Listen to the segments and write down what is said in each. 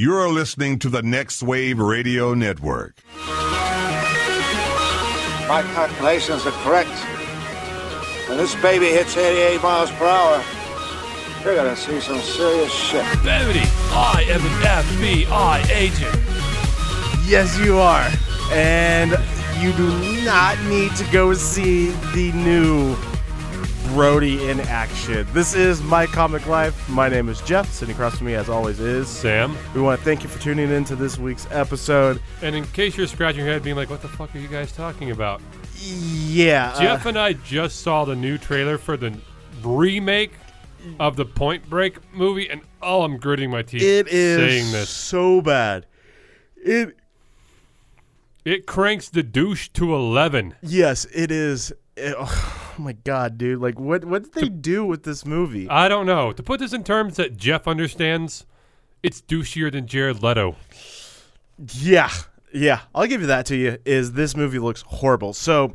You're listening to the Next Wave Radio Network. My calculations are correct. When this baby hits 88 miles per hour, you're gonna see some serious shit. Bevity, I am an FBI agent. Yes, you are. And you do not need to go see the new Brody in action. This is My Comic Life. My name is Jeff. Sitting across from me, as always, is Sam. We want to thank you for tuning in to this week's episode. And in case you're scratching your head being like, what the fuck are you guys talking about? Yeah. uh, Jeff and I just saw the new trailer for the remake of the Point Break movie, and oh, I'm gritting my teeth it is saying this. so bad. It It cranks the douche to 11. yes, it is. oh my god, dude! Like, what what did they do with this movie? I don't know. To put this in terms that Jeff understands, it's douchier than Jared Leto. Yeah, yeah, I'll give you that to you. Is this movie looks horrible? So,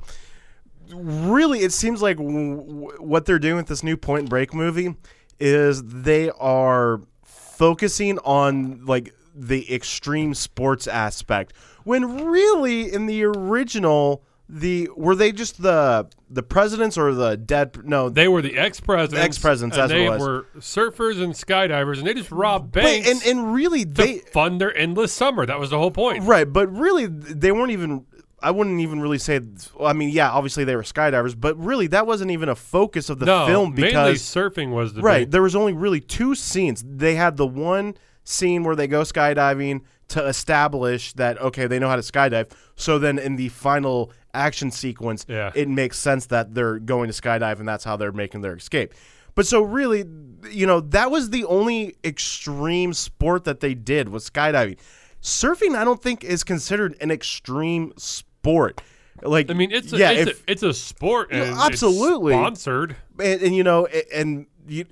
really, it seems like w- w- what they're doing with this new Point Break movie is they are focusing on like the extreme sports aspect. When really, in the original, the were they just the the presidents or the dead? No, They were the ex-presidents. Ex-presidents, and that's they what it was. were surfers and skydivers, and they just robbed Wait, banks and and really they fund their endless summer. That was the whole point. Right, but really, they weren't even. I wouldn't even really say. well, I mean, yeah, obviously they were skydivers, but really that wasn't even a focus of the no, film because surfing was the right big- there was only really two scenes. They had the one scene where they go skydiving to establish that okay they know how to skydive. So then in the final action sequence, Yeah. it makes sense that they're going to skydive and that's how they're making their escape. But so really, you know, that was the only extreme sport that they did was skydiving. Surfing, I don't think is considered an extreme sport. Like, I mean, it's a, yeah, it's, if, a, it's a sport, and it's absolutely. sponsored. and, and you know, a- and you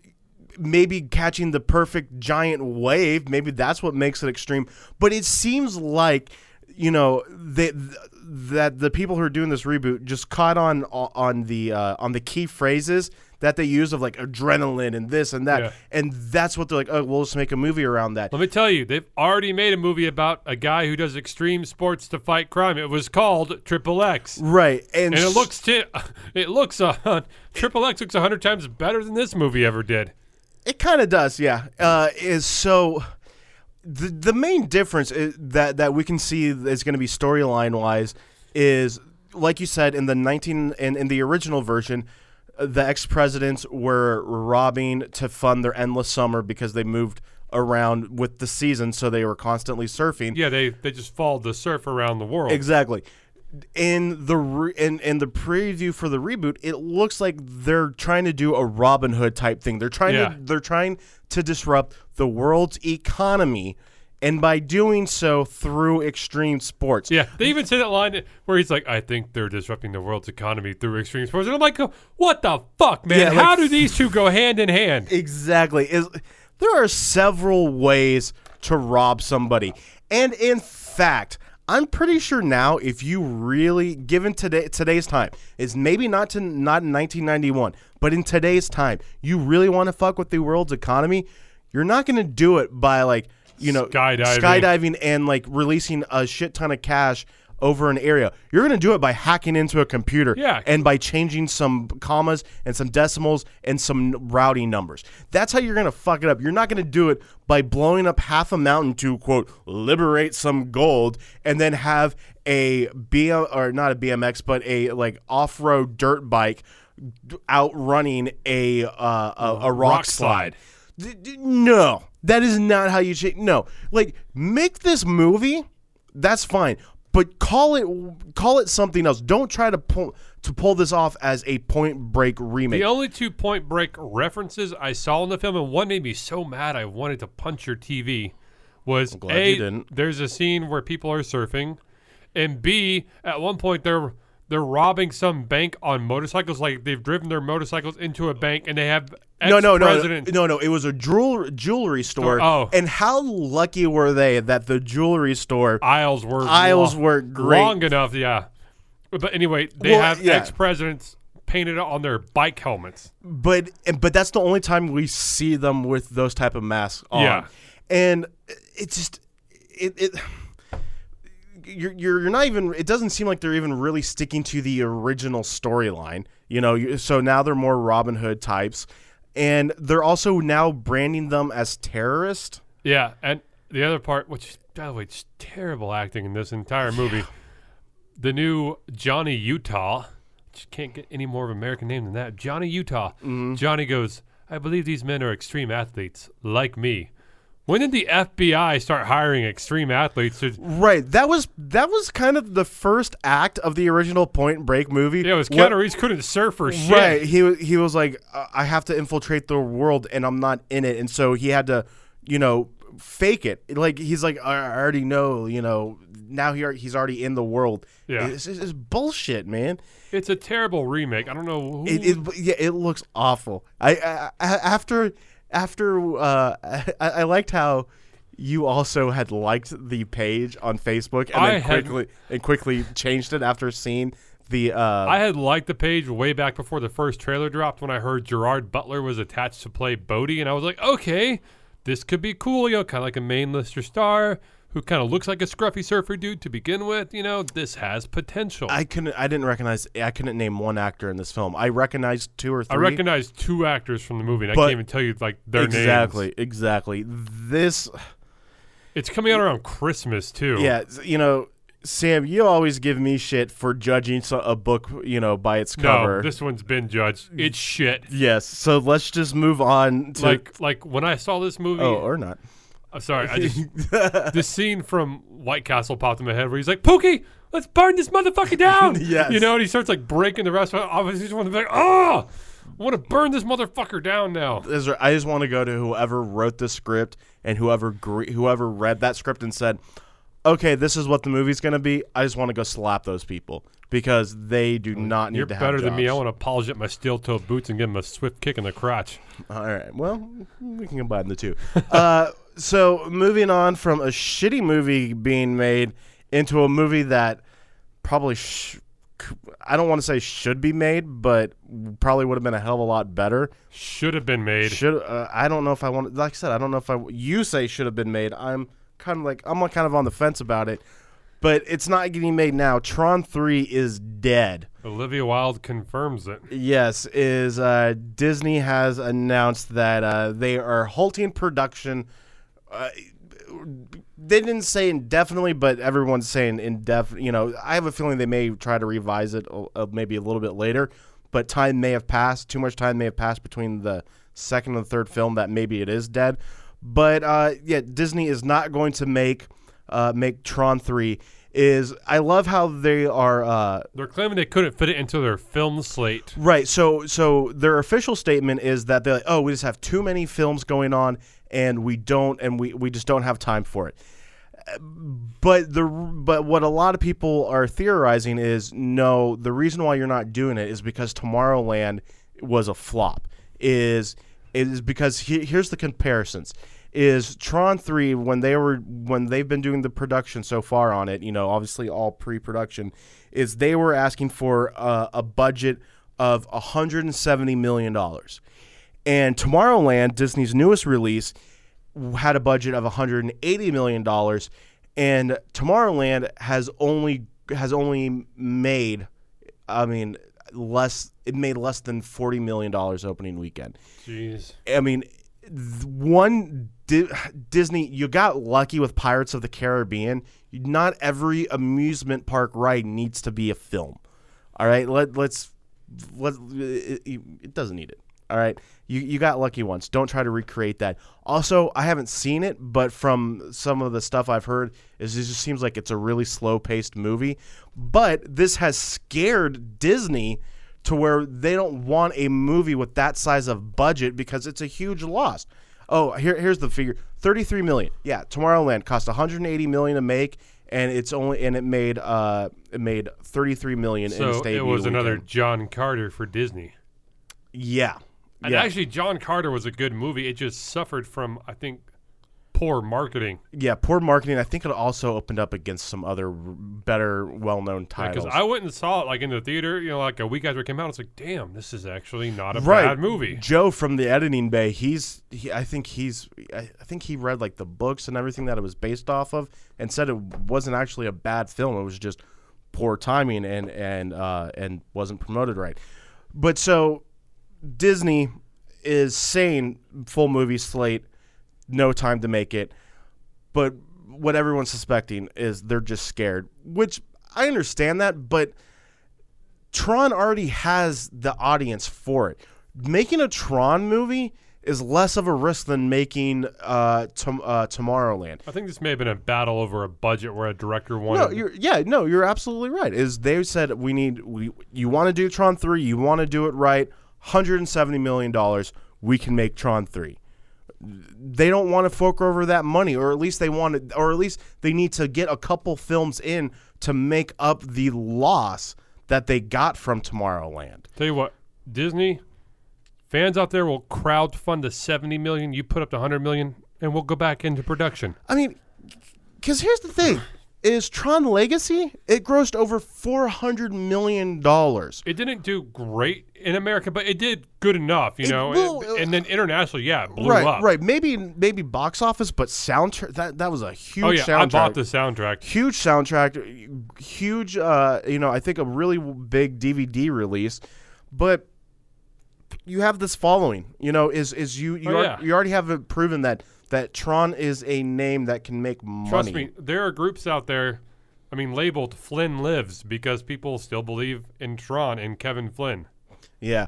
maybe catching the perfect giant wave, maybe that's what makes it extreme. But it seems like you know they, that the people who are doing this reboot just caught on on the uh, on the key phrases that they use of like adrenaline and this and that, Yeah. and that's what they're like. Oh, we'll just make a movie around that. Let me tell you, they've already made a movie about a guy who does extreme sports to fight crime. It was called Triple X, Right, and, and it looks t- it looks uh, Triple X looks a hundred times better than this movie ever did. It kind of does, yeah. Uh, is so the the main difference is that that we can see is going to be storyline wise is like you said in the nineteen in, in the original version, the ex presidents were robbing to fund their endless summer because they moved around with the season, so they were constantly surfing. Yeah, they they just followed the surf around the world. Exactly. In the re- in in the preview for the reboot, it looks like they're trying to do a Robin Hood type thing. They're trying Yeah. to they're trying to disrupt the world's economy, and by doing so through extreme sports. Yeah, they even say that line where he's like, "I think they're disrupting the world's economy through extreme sports," and I'm like, "What the fuck, man? Yeah, like- How do these two go hand in hand?" Exactly. Is there are several ways to rob somebody. And in fact, I'm pretty sure now if you really given today today's time is maybe not to not in 1991, but in today's time, you really want to fuck with the world's economy, you're not going to do it by like, you know, Skydiving. skydiving and like releasing a shit ton of cash over an area. You're going to do it by hacking into a computer Yeah. and by changing some commas and some decimals and some routing numbers. That's how you're going to fuck it up. You're not going to do it by blowing up half a mountain to quote liberate some gold and then have a BM or not a BMX but a like off-road dirt bike outrunning a uh, a, a rock, Rock slide. slide. No, that is not how you change. No, like make this movie. That's fine, but call it call it something else. Don't try to pull to pull this off as a Point Break remake. The only two Point Break references I saw in the film, and one made me so mad I wanted to punch your TV, was a there's a scene where people are surfing, and b at one point they're they're robbing some bank on motorcycles, like they've driven their motorcycles into a bank, and they have no, no, no, ex-president- no, no. It was a jewel, jewelry store. Oh. and how lucky were they that the jewelry store aisles were Aisles lo- were great. long enough, yeah. But anyway, they Well, have yeah. ex presidents painted on their bike helmets. but but that's the only time we see them with those type of masks on. Yeah. and it just it it. You're, you're you're not even. It doesn't seem like they're even really sticking to the original storyline. You know, so now they're more Robin Hood types, and they're also now branding them as terrorists. Yeah, and the other part, which by the way, it's terrible acting in this entire movie. The new Johnny Utah, just can't get any more of an American name than that. Johnny Utah. Mm-hmm. Johnny goes, I believe these men are extreme athletes, like me. When did the FBI start hiring extreme athletes? To, Right. That was that was kind of the first act of the original Point Break movie. yeah, it was What- Keanu Reeves couldn't surf for shit. Right. He he was like, "Uh, I have to infiltrate the world, and I'm not in it, and so he had to, you know, fake it. Like he's like, I already know, you know. Now he he's already in the world. Yeah. It's, it's, it's bullshit, man. It's a terrible remake. I don't know who. It, it yeah, it looks awful. I, I after after uh, I, I liked how. You also had liked the page on Facebook and I then had- quickly and quickly changed it after seeing the uh, I had liked the page way back before the first trailer dropped when I heard Gerard Butler was attached to play Bodhi, and I was like, okay, this could be cool, you know, kind of like a main lister star who kind of looks like a scruffy surfer dude to begin with. You know, this has potential. I couldn't. I didn't recognize. I couldn't name one actor in this film. I recognized two or three. I recognized two actors from the movie, and I can't even tell you like their exactly, names. exactly. Exactly. This, It's coming out around Christmas too. yeah. You know, Sam, you always give me shit for judging a book, you know, by its cover. No, this one's been judged. It's shit. yes. So let's just move on to. Like, like when I saw this movie, oh, or not. I'm sorry. I just this scene from White Castle popped in my head where he's like, "Pookie, let's burn this motherfucker down." Yes. You know, and he starts like breaking the restaurant. Obviously, just want to be like, "Oh, I want to burn this motherfucker down now." Ezra, I just want to go to whoever wrote the script and whoever gre- whoever read that script and said, "Okay, this is what the movie's going to be." I just want to go slap those people because they do not need You're to have better than me. I jobs. want to polish up my steel-toe boots and give him a swift kick in the crotch. All right. Well, we can combine the two. uh, so moving on from a shitty movie being made into a movie that probably sh- I don't want to say should be made, but probably would have been a hell of a lot better. Should have been made. Should uh, I don't know if I want. Like I said, I don't know if I. You say should have been made. I'm kind of like I'm kind of on the fence about it, but it's not getting made now. Tron Three is dead. Olivia Wilde confirms it. Yes, is uh, Disney has announced that uh, they are halting production. Uh, they didn't say indefinitely, but everyone's saying indefinite. You know, I have a feeling they may try to revise it uh, maybe a little bit later, but time may have passed. Too much time may have passed between the second and the third film that maybe it is dead. But uh, yeah, Disney is not going to make uh, make Tron three. Is I love how they are. Uh, They're claiming they couldn't fit it into their film slate. Right. So so their official statement is that they're like, oh, we just have too many films going on, and we don't, and we we just don't have time for it. But the but what a lot of people are theorizing is no, the reason why you're not doing it is because Tomorrowland was a flop. Is is because he, here's the comparisons. Is Tron three when they were when they've been doing the production so far on it, you know, obviously all pre-production, is they were asking for uh, a budget of 170 million dollars, and Tomorrowland, Disney's newest release, had a budget of 180 million dollars, and Tomorrowland has only has only made, I mean, less. It made less than 40 million dollars opening weekend. Jeez. I mean, one Di- Disney, you got lucky with Pirates of the Caribbean. Not every amusement park ride needs to be a film. All right, let let's let it doesn't need it. All right, you you got lucky once. Don't try to recreate that. Also, I haven't seen it, but from some of the stuff I've heard, is it just seems like it's a really slow paced movie. But this has scared Disney to where they don't want a movie with that size of budget because it's a huge loss. Oh, here, here's the figure: thirty-three million. Yeah, Tomorrowland cost one hundred eighty million to make, and it's only and it made uh it made thirty-three million in its So it was another. John Carter for Disney. Yeah, And yeah. actually, John Carter was a good movie. It just suffered from, I think, poor marketing. yeah, poor marketing. I think it also opened up against some other r- better, well-known titles. Because I went and saw it like in the theater, you know, like a week after it came out. It's like, damn, this is actually not a right, bad movie. Joe from the editing bay. He's, he, I think he's, I, I think he read like the books and everything that it was based off of, and said it wasn't actually a bad film. It was just poor timing and and uh, and wasn't promoted right. But so Disney is saying full movie slate, no time to make it. But what everyone's suspecting is they're just scared, which I understand that, but Tron already has the audience for it. Making a Tron movie is less of a risk than making uh, tom- uh, Tomorrowland. I think this may have been a battle over a budget where a director wanted. No, you're yeah, no, you're absolutely right. Is they said we need we you want to do Tron 3, you want to do it right, 170 million dollars, we can make Tron 3. They don't want to fork over that money or at least they want to or at least they need to get a couple films in to make up the loss that they got from Tomorrowland. Tell you what, Disney fans out there will crowd fund the seventy million. You put up the hundred million, and we'll go back into production. I mean, because here's the thing: is Tron Legacy? It grossed over four hundred million dollars. It didn't do great in America, but it did good enough, you It know. will- and, and then internationally, yeah, it blew Right, up. right. Maybe, maybe box office, but soundtrack. That that was a huge Oh yeah, soundtrack. I bought the soundtrack. huge soundtrack, huge. Uh, you know, I think a really big DVD release, but you have this following. You know, is is you you, Oh, ar- yeah. you already have proven that that Tron is a name that can make money. Trust me, there are groups out there. I mean, labeled Flynn lives because people still believe in Tron and Kevin Flynn. Yeah.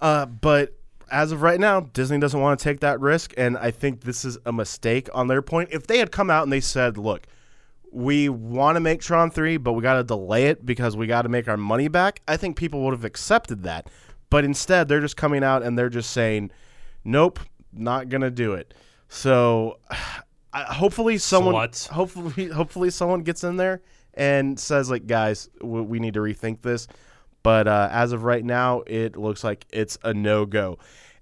Uh, but as of right now, Disney doesn't want to take that risk, and I think this is a mistake on their point. If they had come out and they said, "Look, we want to make Tron 3, but we got to delay it because we got to make our money back," I think people would have accepted that. But instead, they're just coming out and they're just saying, "Nope, not gonna do it." So, I, hopefully, someone, Sluts. hopefully, hopefully, someone gets in there and says, "Like, guys, we, we need to rethink this." But uh, as of right now, it looks like it's a no go.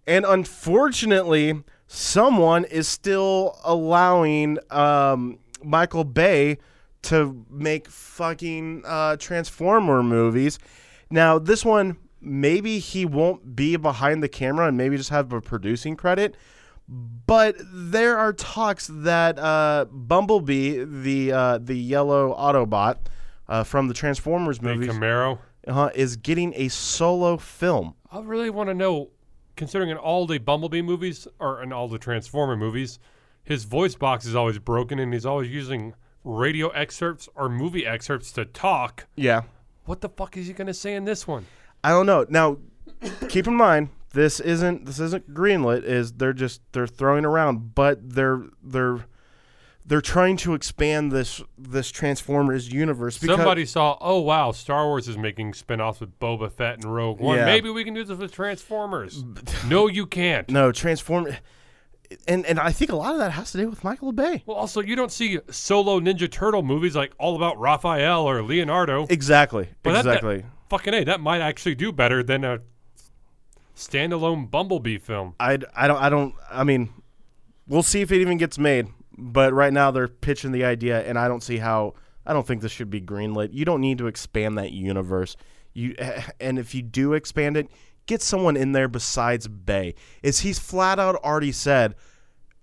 And unfortunately, someone is still allowing um, Michael Bay to make fucking uh, Transformer movies. Now, this one, maybe he won't be behind the camera and maybe just have a producing credit. But there are talks that uh, Bumblebee, the uh, the yellow Autobot uh, from the Transformers movies, Camaro. Uh, is getting a solo film. I really want to know, considering in all the Bumblebee movies or in all the Transformer movies, his voice box is always broken and he's always using radio excerpts or movie excerpts to talk. Yeah, What the fuck is he going to say in this one? I don't know. Now, keep in mind this isn't this isn't greenlit. Is they're just they're throwing around, but they're they're they're trying to expand this this Transformers universe because Somebody saw, oh wow, Star Wars is making spin-offs with Boba Fett and Rogue One. Yeah. Maybe we can do this with Transformers. no, you can't. no Transform. And, and I think a lot of that has to do with Michael Bay. Well, also, you don't see solo Ninja Turtle movies like all about Raphael or Leonardo. Exactly. But that- that- exactly. fucking a, that might actually do better than a standalone Bumblebee film. I, I don't I don't I mean we'll see if it even gets made but right now they're pitching the idea and I don't see how I don't think this should be greenlit you don't need to expand that universe you and if you do expand it get someone in there besides Bay is he's flat out already said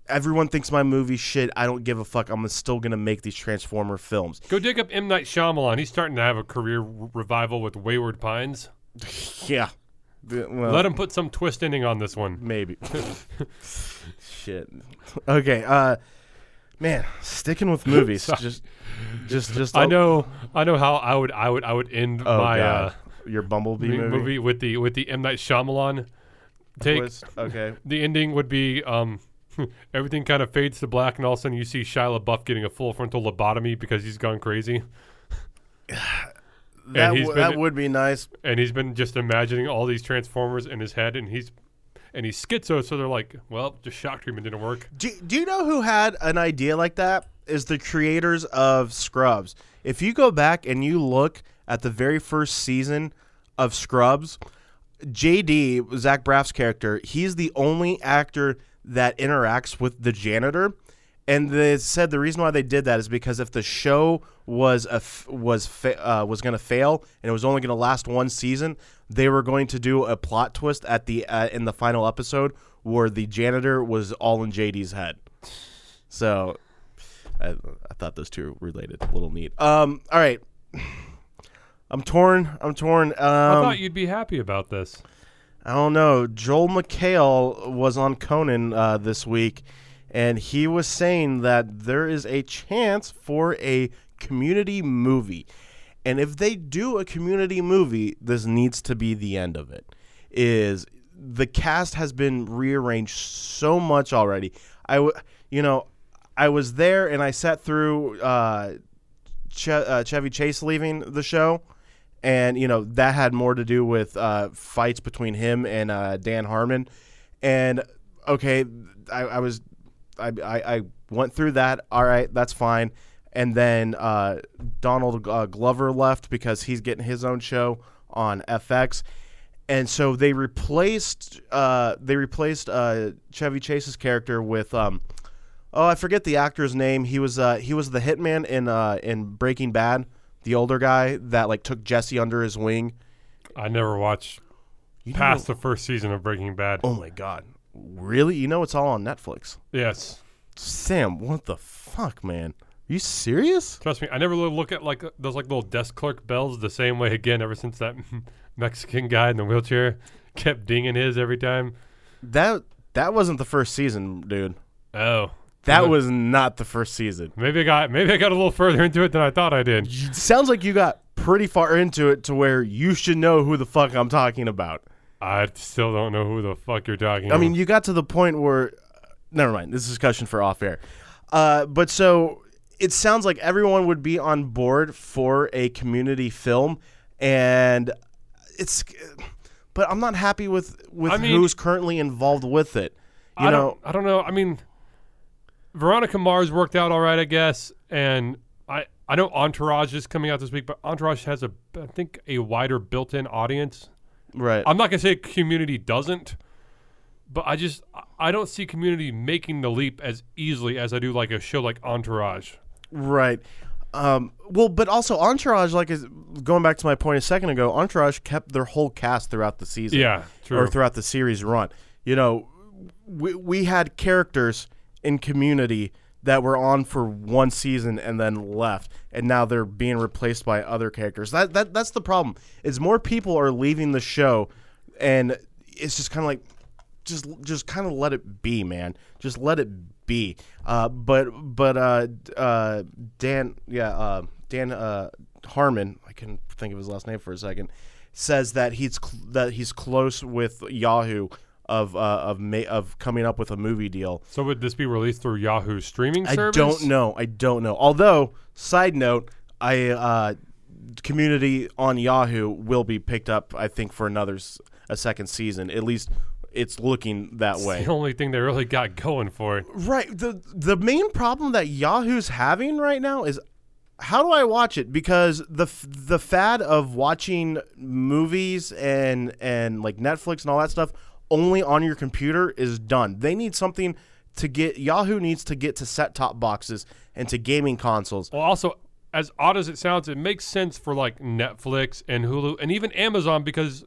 everyone thinks my movie's shit I don't give a fuck I'm still gonna make these Transformer films Go dig up M Night Shyamalan. He's starting to have a career r- revival with Wayward Pines. yeah well, Let him put some twist ending on this one. Maybe. Shit. Okay. Uh, man, sticking with movies. just, just, just. I know, I know how I would, I would, I would end Oh my uh, Your Bumblebee movie? movie. with the with the M Night Shyamalan take. Twist? Okay. The ending would be um, everything kind of fades to black, and all of a sudden you see Shia LaBeouf getting a full frontal lobotomy because he's gone crazy, That, he's w- been- that would be nice. and he's been just imagining all these transformers in his head, and he's and he's schizo. So they're like, well, just shock treatment didn't work. Do, do you know who had an idea like that? Is the creators of Scrubs. If you go back and you look at the very first season of Scrubs, JD, Zach Braff's character, he's the only actor that interacts with the janitor. And they said the reason why they did that is because if the show was a f- was fa- uh, was going to fail and it was only going to last one season, they were going to do a plot twist at the uh, in the final episode where the janitor was all in JD's head. So, I, I thought those two were related. A little neat. Um, all right. I'm torn. I'm torn. Um, I thought you'd be happy about this. I don't know. Joel McHale was on Conan uh, this week, and he was saying that there is a chance for a community movie. And if they do a community movie, this needs to be the end of it. Is the cast has been rearranged so much already. I, w- you know, I was there and I sat through uh, che- uh, Chevy Chase leaving the show, and you know that had more to do with uh, fights between him and uh, Dan Harmon. And okay, I, I was, I, I, I went through that. All right, that's fine. And then uh, Donald uh, Glover left because he's getting his own show on FX. And so they replaced uh, they replaced uh, Chevy Chase's character with um, oh I forget the actor's name. He was uh, he was the hitman in uh, in Breaking Bad, the older guy that like took Jesse under his wing. I never watched You past know- the first season of Breaking Bad. oh my god, really? You know it's all on Netflix. Yes. Sam, what the fuck, man? Are you serious? Trust me, I never really look at like those like little desk clerk bells the same way again ever since that Mexican guy in the wheelchair kept dinging his every time. That that wasn't the first season, dude. Oh. That was not the first season. Maybe I got maybe I got a little further into it than I thought I did. Sounds like you got pretty far into it to where you should know who the fuck I'm talking about. I still don't know who the fuck you're talking I mean, you got to the point where. Never mind. This is discussion for off air. Uh, but so it sounds like everyone would be on board for a community film, and it's. But I'm not happy with with I mean- who's currently involved with it. You I know, don't, I don't know. I mean, Veronica Mars worked out all right, I guess, and I I know Entourage is coming out this week, but Entourage has a I think a wider built-in audience. Right? I'm not gonna say Community doesn't, but I just I don't see Community making the leap as easily as I do like a show like Entourage. Right. Um, well, but also Entourage, like is going back to my point a second ago, Entourage kept their whole cast throughout the season. Yeah, true. Or throughout the series run. You know, we we had characters in Community that were on for one season and then left, and now they're being replaced by other characters. That that that's the problem. Is more people are leaving the show, and it's just kind of like just just kind of let it be, man. Just let it be. Uh, but but uh, uh, Dan, yeah, uh, Dan uh, Harmon, I can think of his last name for a second, says that he's cl- that he's close with Yahoo of uh, of ma- of coming up with a movie deal. So would this be released through Yahoo streaming service? I don't know. I don't know. Although, side note, I uh, community on Yahoo will be picked up. I think for another s- a second season. At least it's looking that It's way. the only thing they really got going for it. Right. The the main problem that Yahoo's having right now is how do I watch it? Because the f- the fad of watching movies and and like Netflix and all that stuff only on your computer is done. They need something to get Yahoo needs to get to set top boxes and to gaming consoles. Well, also, as odd as it sounds, it makes sense for like Netflix and Hulu and even Amazon because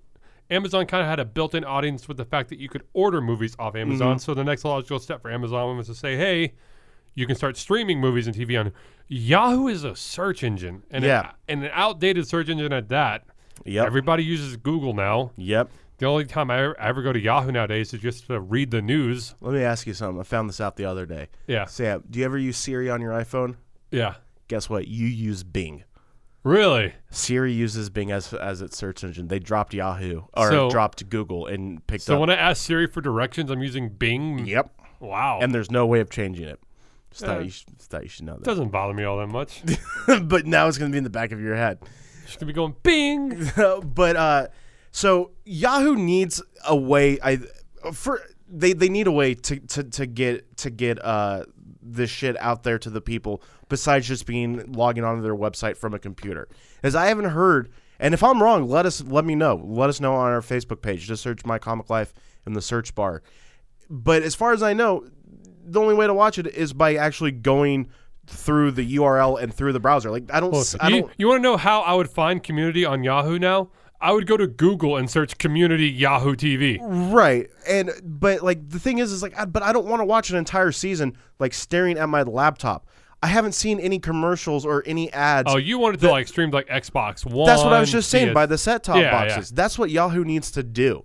Amazon kind of had a built-in audience with the fact that you could order movies off Amazon. Mm-hmm. So the next logical step for Amazon was to say, "Hey, you can start streaming movies and TV on Yahoo." Is a search engine, and Yeah. a- and an outdated search engine at that. Yep. Everybody uses Google now. yep. The only time I ever, I ever go to Yahoo nowadays is just to read the news. Let me ask you something. I found this out the other day. Yeah, Sam, do you ever use Siri on your iPhone? yeah, Guess what? You use Bing. really. Siri uses Bing as as its search engine. They dropped Yahoo or So- dropped Google and picked So up. So when I ask Siri for directions, I'm using Bing. yep. Wow. And there's no way of changing it. Just thought, Uh, you should, just thought you should know that. doesn't bother me all that much. but now it's going to be in the back of your head. Just gonna be going Bing. but uh, so Yahoo needs a way. I for they they need a way to to, to get to get uh this shit out there to the people besides just being logging onto their website from a computer. As I haven't heard, and if I'm wrong, let us let me know. Let us know on our Facebook page. Just search my comic life in the search bar. But as far as I know, the only way to watch it is by actually going through the URL and through the browser. Like I don't, s- I you, don't. you want to know how I would find community on Yahoo now? I would go to Google and search community Yahoo TV. Right, and but like the thing is, is like, I, but I don't want to watch an entire season like staring at my laptop. I haven't seen any commercials or any ads. Oh, you wanted to like stream like Xbox One. That's what I was just saying. PS By the set top Yeah, yeah. boxes, that's what Yahoo needs to do.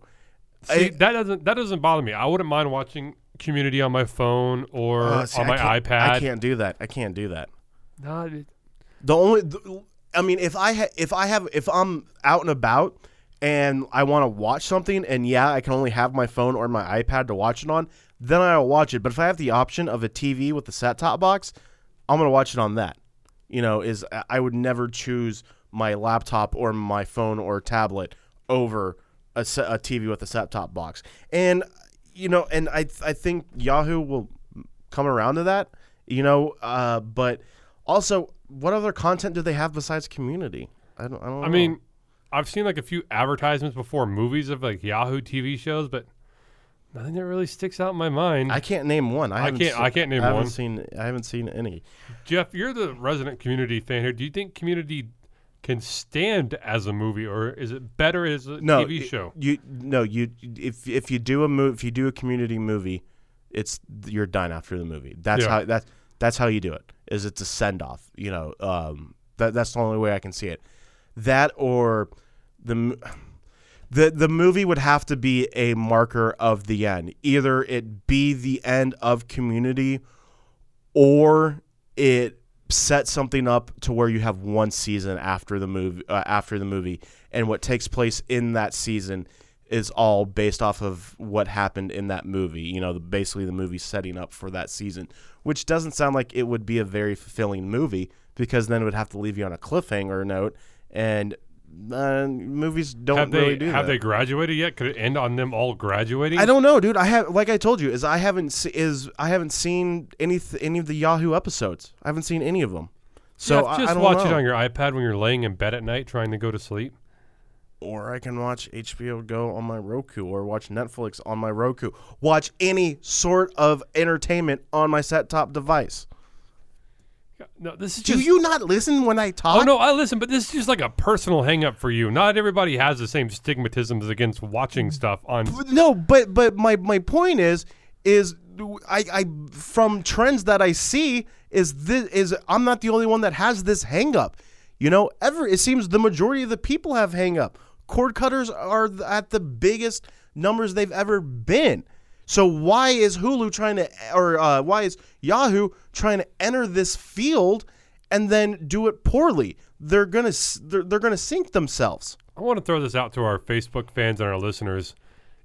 See, I- that doesn't that doesn't bother me. I wouldn't mind watching Community on my phone or Uh, see, on my can't- iPad. I can't do that. I can't do that. Nah, it- The only, the, I mean, if I ha- if I have if I'm out and about and I want to watch something, and yeah, I can only have my phone or my iPad to watch it on, then I'll watch it. But if I have the option of a TV with a set top box, I'm gonna watch it on that. You know, is I would never choose my laptop or my phone or tablet over a, se- a TV with a set top box. And you know, and I I think Yahoo will come around to that. You know, uh, but also, what other content do they have besides Community? I don't. I don't. I know. mean, I've seen like a few advertisements before movies of like Yahoo TV shows, but nothing that really sticks out in my mind. I can't name one. I, haven't can't- I can't name I haven't one. Seen. I haven't seen any. Jeff, you're the resident Community fan here. Do you think Community can stand as a movie, or is it better as a No TV show? You no. You if if you do a move if you do a Community movie, it's you're done after the movie. That's Yeah. how that's that's how you do it. Is it's a send off. You know. Um. That that's the only way I can see it. That or the. The, the movie would have to be a marker of the end. Either it be the end of community or it set something up to where you have one season after the movie uh, after the movie and what takes place in that season is all based off of what happened in that movie you know the, basically the movie setting up for that season which doesn't sound like it would be a very fulfilling movie because then it would have to leave you on a cliffhanger note and uh, movies don't Have really they do have that. they graduated yet? Could it end on them all graduating? I don't know, dude. I have, like I told you, is I haven't se- is I haven't seen any th- any of the Yahoo episodes. I haven't seen any of them. So I, just I don't watch know. it on your iPad when you're laying in bed at night trying to go to sleep. Or I can watch HBO Go on my Roku, or watch Netflix on my Roku. Watch any sort of entertainment on my set top device. No, this is Do just. you not listen when I talk? Oh no, I listen, but this is just like a personal hang up for you. Not everybody has the same stigmatisms against watching stuff on. no, but but my my point is is I I from trends that I see is this is I'm not the only one that has this hang up. You know, ever it seems the majority of the people have hang up. Cord cutters are at the biggest numbers they've ever been. So why is Hulu trying to or uh, why is Yahoo trying to enter this field and then do it poorly? They're gonna they're, they're gonna sink themselves. I want to throw this out to our Facebook fans and our listeners.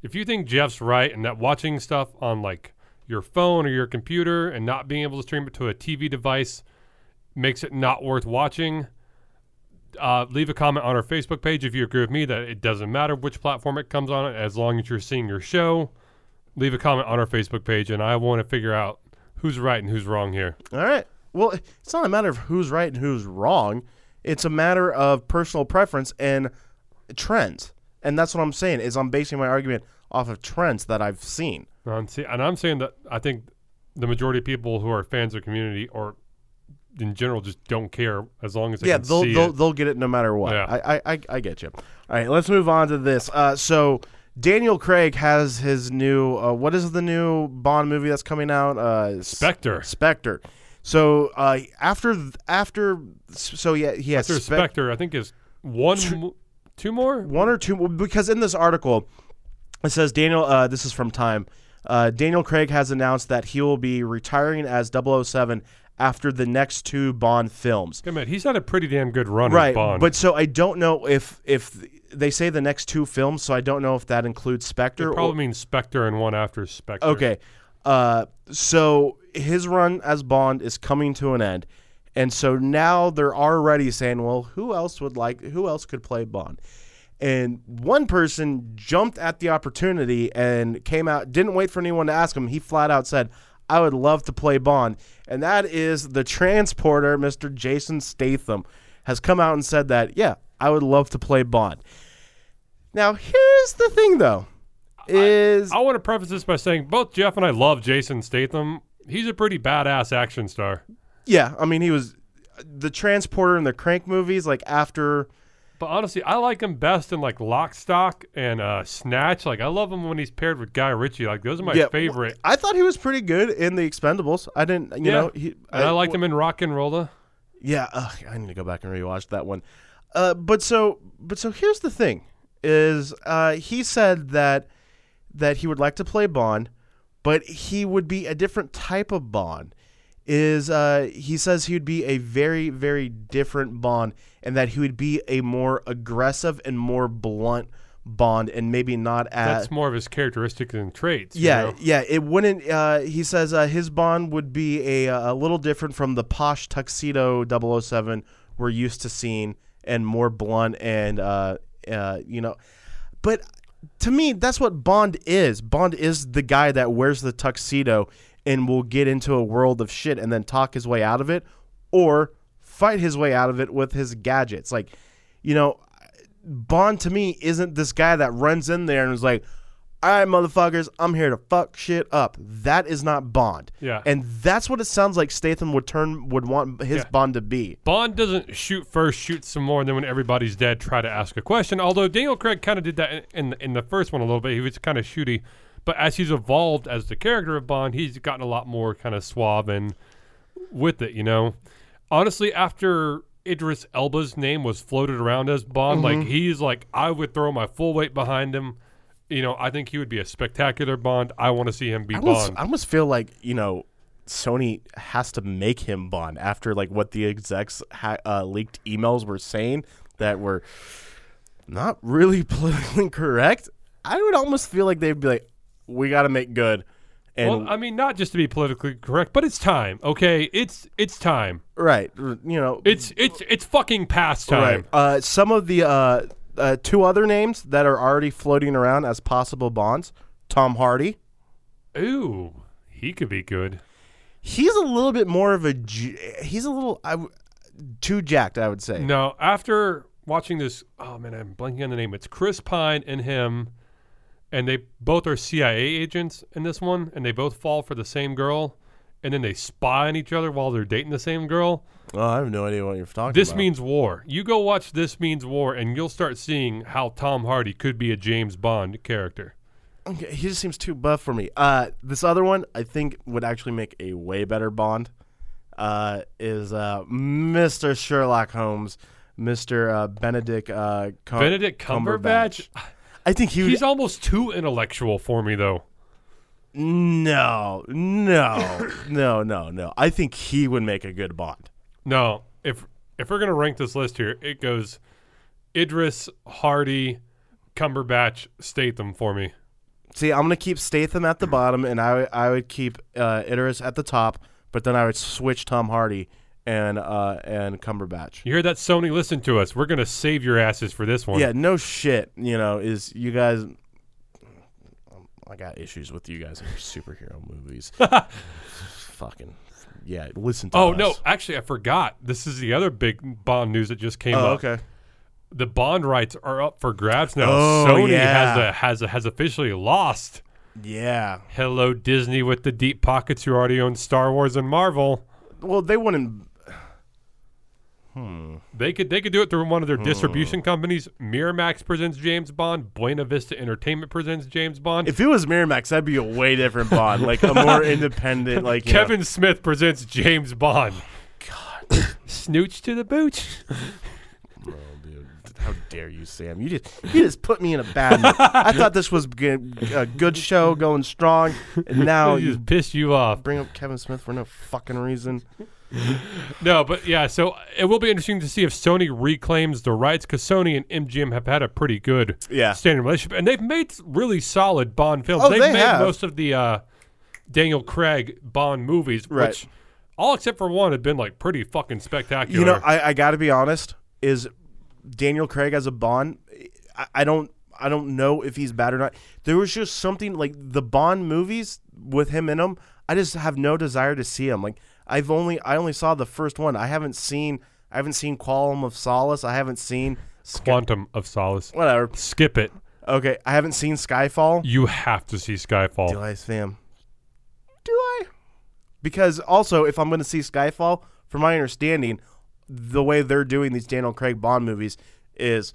If you think Jeff's right and that watching stuff on like your phone or your computer and not being able to stream it to a TV device makes it not worth watching, uh, leave a comment on our Facebook page if you agree with me that it doesn't matter which platform it comes on as long as you're seeing your show. Leave a comment on our Facebook page, and I want to figure out who's right and who's wrong here. All right. Well, it's not a matter of who's right and who's wrong. It's a matter of personal preference and trends. And that's what I'm saying is I'm basing my argument off of trends that I've seen. And, see, and I'm saying that I think the majority of people who are fans of community or in general just don't care as long as they yeah, can they'll see they'll, it. they'll get it no matter what. Yeah. I, I I I get you. All right, let's move on to this. Uh, so Daniel Craig has his new. Uh, what is the new Bond movie that's coming out? Uh, Spectre. Spectre. So uh, after after so yeah he has After Spec- Spectre, I think is one, two more. one or two because in this article it says Daniel uh, this is from Time uh, Daniel Craig has announced that he will be retiring as 007 after the next two Bond films. A minute, he's had a pretty damn good run Right, as Bond. but so I don't know if if they say the next two films, so I don't know if that includes Spectre. it or- probably means Spectre and one after Spectre. Okay. Uh, so his run as Bond is coming to an end. And so now they're already saying, well, who else would like, who else could play Bond? And one person jumped at the opportunity and came out, didn't wait for anyone to ask him. He flat out said, I would love to play Bond. And that is the transporter, Mr. Jason Statham, has come out and said that, yeah, I would love to play Bond. Now, here's the thing, though. Is I want to preface this by saying both Jeff and I love Jason Statham. He's a pretty badass action star. Yeah, I mean he was uh, the transporter in the Crank movies. Like after, But honestly, I like him best in like Lock, Stock, and uh, Snatch. Like I love him when he's paired with Guy Ritchie. Like those are my yeah, favorite. I thought he was pretty good in the Expendables. I didn't, you yeah, know, he, and I, liked him in RocknRolla. Yeah, ugh, I need to go back and rewatch that one. Uh, but so, but so here's the thing: is uh, he said that that he would like to play Bond, but he would be a different type of Bond. Is uh, he says he would be a very, very different Bond, and that he would be a more aggressive and more blunt Bond, and maybe not as That's more of his characteristics and traits. you yeah, know? yeah. It wouldn't. Uh, he says uh, his Bond would be a a little different from the posh tuxedo 007 we're used to seeing, and more blunt and uh, uh, you know. But to me, that's what Bond is. Bond is the guy that wears the tuxedo and will get into a world of shit and then talk his way out of it, or fight his way out of it with his gadgets. Like, you know, Bond to me isn't this guy that runs in there and is like, "All right, motherfuckers, I'm here to fuck shit up." That is not Bond. Yeah. and that's what it sounds like Statham would turn would want his Yeah. Bond to be. Bond doesn't shoot first, shoot some more, and then when everybody's dead, try to ask a question. Although Daniel Craig kind of did that in, in in the first one a little bit. He was kind of shooty, but as he's evolved as the character of Bond, he's gotten a lot more kind of suave and with it. You know, honestly, after Idris Elba's name was floated around as Bond, Mm-hmm. like he's like I would throw my full weight behind him. You know, I think he would be a spectacular Bond. I want to see him be I almost, Bond. I almost feel like you know Sony has to make him Bond after like what the execs ha- uh, leaked emails were saying that were not really politically correct. I would almost feel like they'd be like, "We got to make good," and well, I mean, not just to be politically correct, but it's time. Okay, it's it's time. right, you know, It's it's it's fucking past time. right. Uh, some of the uh, uh, two other names that are already floating around as possible Bonds: Tom Hardy. Ooh, he could be good. He's a little bit more of a. He's a little I too jacked, I would say. No, after watching this, oh man, I'm blanking on the name. It's Chris Pine and him, and they both are CIA agents in this one, and they both fall for the same girl, and then they spy on each other while they're dating the same girl. Oh, I have no idea what you're talking about. This about. means war. You go watch This Means War, and you'll start seeing how Tom Hardy could be a James Bond character. Okay, he just seems too buff for me. Uh, this other one I think would actually make a way better Bond. Uh, is uh, Mr. Sherlock Holmes, Mr. Uh, Benedict uh, Cum- Benedict Cumberbatch. I think he would. He's almost too intellectual for me, though. no, no, no, no, no. I think he would make a good Bond. No, if if we're gonna rank this list here, it goes Idris, Hardy, Cumberbatch, Statham for me. See, I'm gonna keep Statham at the bottom, and I I would keep uh, Idris at the top, but then I would switch Tom Hardy and uh, and Cumberbatch. You hear that, Sony? Listen to us. We're gonna save your asses for this one. Yeah, no shit. You know, is you guys. I got issues with you guys in your superhero movies. Fucking yeah, listen to Oh us. no, actually, I forgot. This is the other big Bond news that just came Oh, up. okay. The Bond rights are up for grabs now. Oh, Sony yeah. has a, has a, has officially lost. Yeah. Hello, Disney, with the deep pockets who already own Star Wars and Marvel. Well, they wouldn't. They could they could do it through one of their Hmm. distribution companies. Miramax presents James Bond. Buena Vista Entertainment presents James Bond. If it was Miramax, that'd be a way different Bond, like a more independent, like you know- Kevin Smith presents James Bond. God, snooch to the booch. Oh, dude. How dare you, Sam? You just you just put me in a bad mood. I thought this was good, a good show going strong, and now He you just pissed you off. bring up Kevin Smith for no fucking reason. No, but yeah, so it will be interesting to see if Sony reclaims the rights because Sony and MGM have had a pretty good Yeah. standing relationship, and they've made really solid Bond films. Oh, they've they made have. most of the uh, Daniel Craig Bond movies, Right. which all except for one have been like pretty fucking spectacular. You know, I, I got to be honest. Is Daniel Craig as a Bond? I, I don't. I don't know if he's bad or not. There was just something like the Bond movies with him in them. I just have no desire to see him. Like I've only I only saw the first one. I haven't seen I haven't seen Qualm of Solace. I haven't seen Sky- Quantum of Solace. whatever. Skip it. Okay, I haven't seen Skyfall. You have to see Skyfall. Do I, Sam? Do I? because also if I'm going to see Skyfall, from my understanding, the way they're doing these Daniel Craig Bond movies is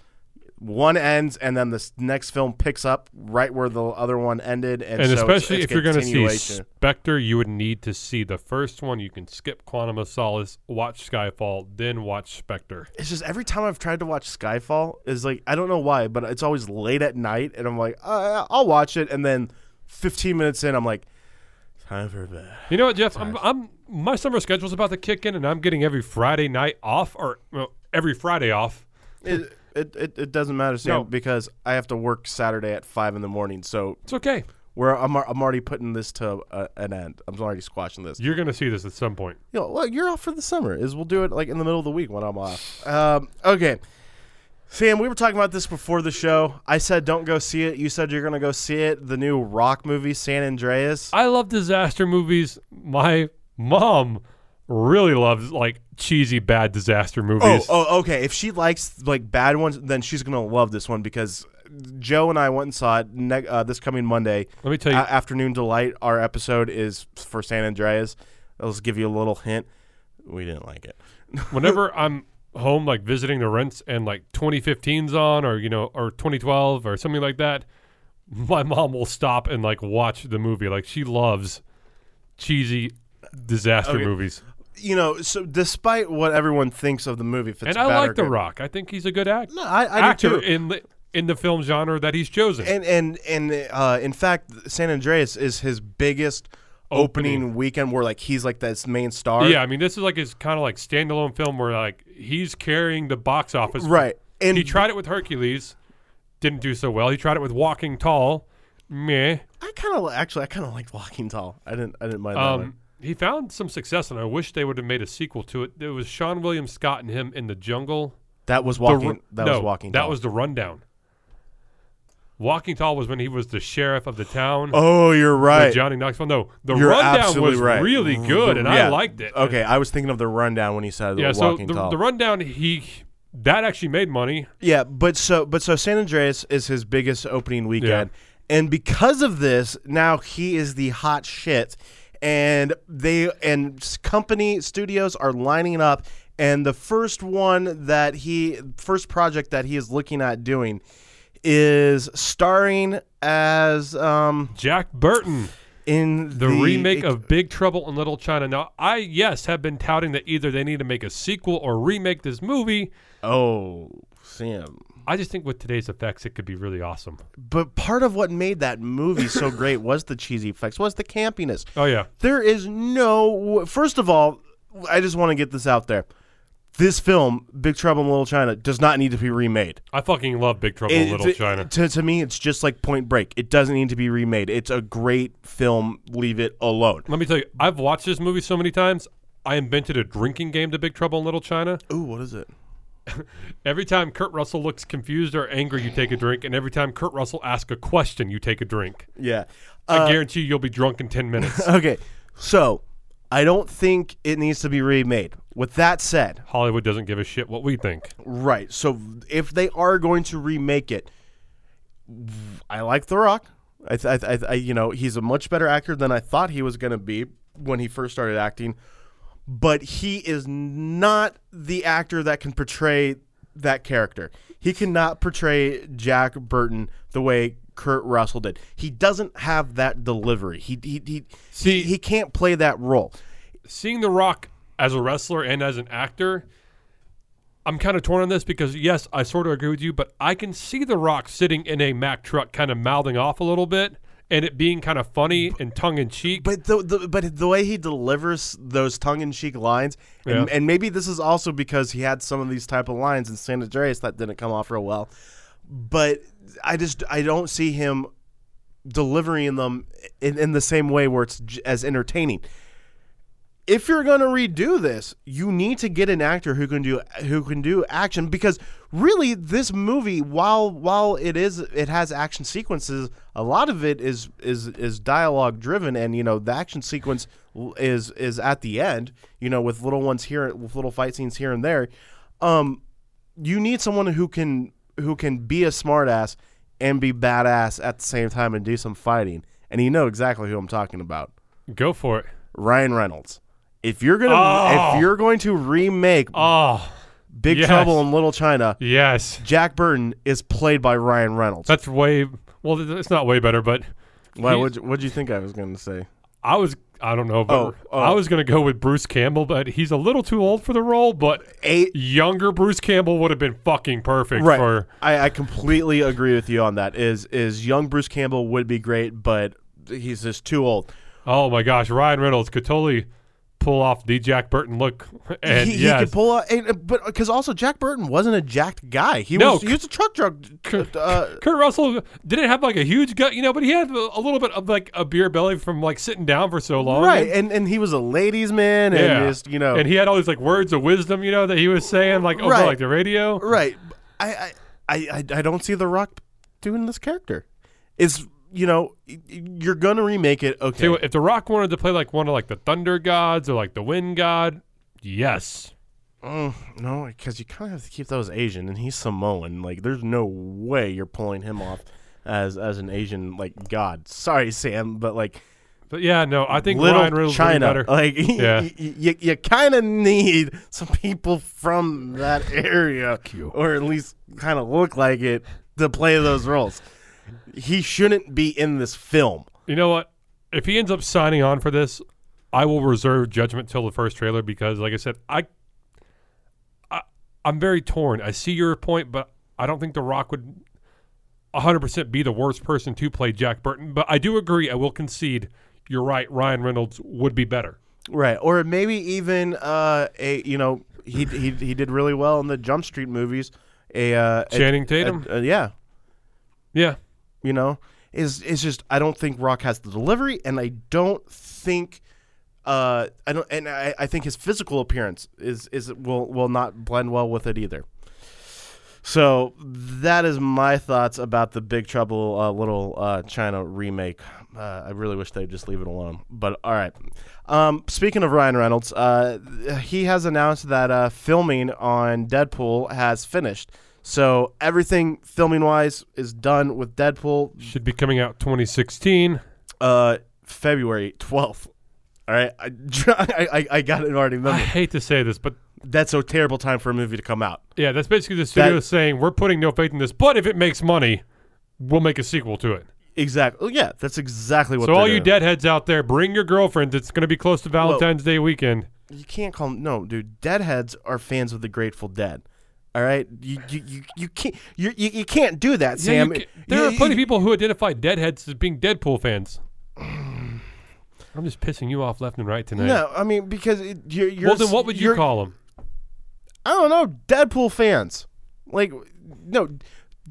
one ends and then the next film picks up right where the other one ended, and, And so especially it's if you're going to see. Spectre, you would need to see the first one. You can skip Quantum of Solace, watch Skyfall, then watch Spectre. It's just every time I've tried to watch Skyfall is like I don't know why, but it's always late at night, and I'm like, uh, I'll watch it, and then 15 minutes in, I'm like, time for bed. You know what, Jeff? I'm, I'm my summer schedule's about to kick in, and I'm getting every Friday night off, or well, every Friday off. It, it, it, it doesn't matter, Sam, No. because I have to work Saturday at five in the morning. So It's okay. we're I'm, al- I'm already putting this to uh, an end. I'm already squashing this. You're going to see this at some point. You know, well, you're off for the summer. Is we'll do it like in the middle of the week when I'm off. Um, okay, Sam, we were talking about this before the show. I said don't go see it. You said you're gonna go see it. The new rock movie, San Andreas. I love disaster movies. My mom really loves like cheesy bad disaster Oh, movies. oh, okay. If she likes like bad ones, then she's gonna love this one because Joe and I went and saw it ne- uh, this coming Monday. Let me tell you, A- Afternoon Delight. Our episode is for San Andreas. I'll just give you a little hint. We didn't like it. whenever I'm home, like visiting the rents, and like 2015's on, or you know, or 2012, or something like that, my mom will stop and like watch the movie. Like she loves cheesy disaster Okay. movies, You know, so despite what everyone thinks of the movie, if it's and I bad or like The good- Rock. I think he's a good act- No, I, I actor do too. in the in the film genre that he's chosen. and and and uh, in fact, San Andreas is his biggest opening, Opening. weekend, where like he's like this main star. yeah, I mean, this is like his kind of like standalone film where like he's carrying the box office. right. And he tried it with Hercules, didn't do so well. He tried it with Walking Tall, meh. I kind of actually, I kind of liked Walking Tall. I didn't, I didn't mind that one. Um, he found some success, and I wish they would have made a sequel to it. It was Seann William Scott and him in the jungle. That was walking. Ru- that no, was Walking. Tall. That Tall. was the rundown. Walking Tall was when he was the sheriff of the town. Oh, you're right. Johnny Knoxville. No, the You're rundown was right. really good, and I liked it. Okay, I was thinking of the rundown when he said yeah. So Walking the, Tall. the rundown, he that actually made money. yeah, but so but so San Andreas is his biggest opening weekend, and because of this, now he is the hot shit, and they and company studios are lining up, and the first one that he first project that he is looking at doing is starring as um Jack Burton, in the, remake of Big Trouble in Little China. Now, I yes have been touting that either they need to make a sequel or remake this movie. oh Sam. I just think with today's effects, it could be really awesome. But part of what made that movie so great was the cheesy effects, was the campiness. Oh yeah, There is no. First of all, I just want to get this out there. This film, Big Trouble in Little China, does not need to be remade. I fucking love Big Trouble in It- Little it- China. To, to me, it's just like Point Break. It doesn't need to be remade. It's a great film. Leave it alone. Let me tell you, I've watched this movie so many times. I invented a drinking game to Big Trouble in Little China. Ooh, what is it? Every time Kurt Russell looks confused or angry, you take a drink, and every time Kurt Russell asks a question, you take a drink. Yeah. I Uh, guarantee you, you'll be drunk in ten minutes. okay, so I don't think it needs to be remade. With that said, Hollywood doesn't give a shit what we think. Right. So if they are going to remake it, I like The Rock. I, th- I, th- I, you know, he's a much better actor than I thought he was going to be when he first started acting. But he is not the actor that can portray that character. He cannot portray Jack Burton the way Kurt Russell did. He doesn't have that delivery. He he he, See- he, he can't play that role. Seeing The Rock as a wrestler and as an actor, I'm kind of torn on this because yes, I sort of agree with you, but I can see The Rock sitting in a Mack truck, kind of mouthing off a little bit, and it being kind of funny and tongue in cheek. But the, the but the way he delivers those tongue in cheek lines, and, Yeah. and maybe this is also because he had some of these type of lines in San Andreas that didn't come off real well. But I just I don't see him delivering them in, in the same way where it's j- as entertaining. If you're going to redo this, you need to get an actor who can do who can do action because really this movie while while it is it has action sequences, a lot of it is is is dialogue driven and you know the action sequence is is at the end, you know with little ones here with little fight scenes here and there. Um you need someone who can who can be a smartass and be badass at the same time and do some fighting. And you know exactly who I'm talking about. Go for it. Ryan Reynolds. If you're gonna Oh. if you're going to remake Oh, Big yes. Trouble in Little China, yes. Jack Burton is played by Ryan Reynolds. That's way well. It's not way better, but Why? What'd, what'd you think I was going to say? I was. I don't know, but Oh, oh. I was gonna go with Bruce Campbell, but he's a little too old for the role. But Eight. younger Bruce Campbell would have been fucking perfect Right. for. I, I completely agree with you on that. Is is young Bruce Campbell would be great, but he's just too old. Oh my gosh, Ryan Reynolds could totally pull off the Jack Burton look, and he, yes, he could pull out, and, uh, but uh, because also Jack Burton wasn't a jacked guy. He No. was he was a truck truck. Uh, uh, Kurt Russell didn't have like a huge gut, you know, but he had a little bit of like a beer belly from like sitting down for so long. right, and and he was a ladies' man, and Yeah. just you know, and he had all these like words of wisdom, you know, that he was saying like over Right. like the radio. right. I, I I I I don't see The Rock doing this character. It's you know you're gonna remake it. Okay, what, if The Rock wanted to play like one of like the thunder gods or like the wind god, yes. Mm, no, because you kind of have to keep those Asian, and he's Samoan. Like, there's no way you're pulling him off as as an Asian like god. Sorry, Sam, but like But yeah, no, I think little Ryan Reynolds China, better. like Yeah. y- y- you you kind of need some people from that area, or at least kind of look like it to play those roles. He shouldn't be in this film. You know what? If he ends up signing on for this, I will reserve judgment till the first trailer because, like I said, I, I I'm very torn. I see your point, but I don't think The Rock would 100% be the worst person to play Jack Burton. But I do agree. I will concede. You're right. Ryan Reynolds would be better. Right, or maybe even uh, a you know he he he did really well in the Jump Street movies. A uh, Channing a- Tatum? a- yeah, Yeah. You know is is just I don't think Rock has the delivery, and I don't think uh I don't and I, I think his physical appearance is is will will not blend well with it either. So that is my thoughts about the Big Trouble uh, Little uh, China remake. Uh, I really wish they'd just leave it alone. But all right. Um, speaking of Ryan Reynolds, uh, he has announced that uh, filming on Deadpool has finished. So everything filming wise is done with Deadpool. Should be coming out 2016. Uh, February twelfth. All right, I, I, I- got it already. I hate to say this, but That's a terrible time for a movie to come out. yeah, that's basically the studio That- saying we're putting no faith in this, but if it makes money, we'll make a sequel to it. Exactly. Yeah, that's exactly what. So all you deadheads out there, bring your girlfriends. It's going to be close to Valentine's Day weekend. you can't call them no, dude. Deadheads are fans of the Grateful Dead. All right, you you you, you can't you, you you can't do that, Sam. you ca- there You- are plenty of people who identify deadheads as being Deadpool fans. I'm just pissing you off left and right tonight. No, I mean because it, you're, you're. well, then what would you call them? I don't know. Deadpool fans, like no.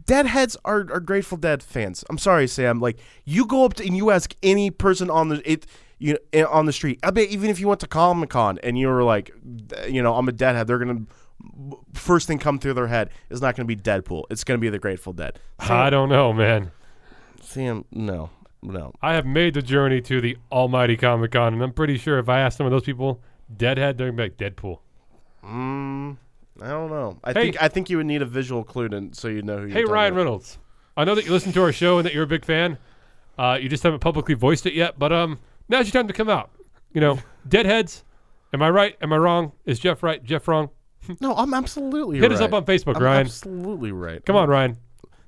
Deadheads are, are Grateful Dead fans. I'm sorry, Sam. Like you go up to and you ask any person on the it you know, eh, on the street. I bet even if you went to Comic Con and you were like, you know, I'm a Deadhead, they're gonna first thing come through their head is not gonna be Deadpool. It's gonna be the Grateful Dead. I don't know, man. Sam, no, no. I have made the journey to the almighty Comic Con, and I'm pretty sure if I ask some of those people, Deadhead, they're going to be like, Deadpool. Mm, I don't know. I Hey. think I think you would need a visual clue to, so you know who. Hey, Ryan about. Reynolds. I know that you listen to our show and that you're a big fan. Uh, you just haven't publicly voiced it yet, but um, now's your time to come out. You know, Deadheads. Am I right? Am I wrong? Is Jeff right? Jeff wrong? No, I'm absolutely. Right. Hit us up on Facebook, I'm Ryan. absolutely right. Come on, Ryan.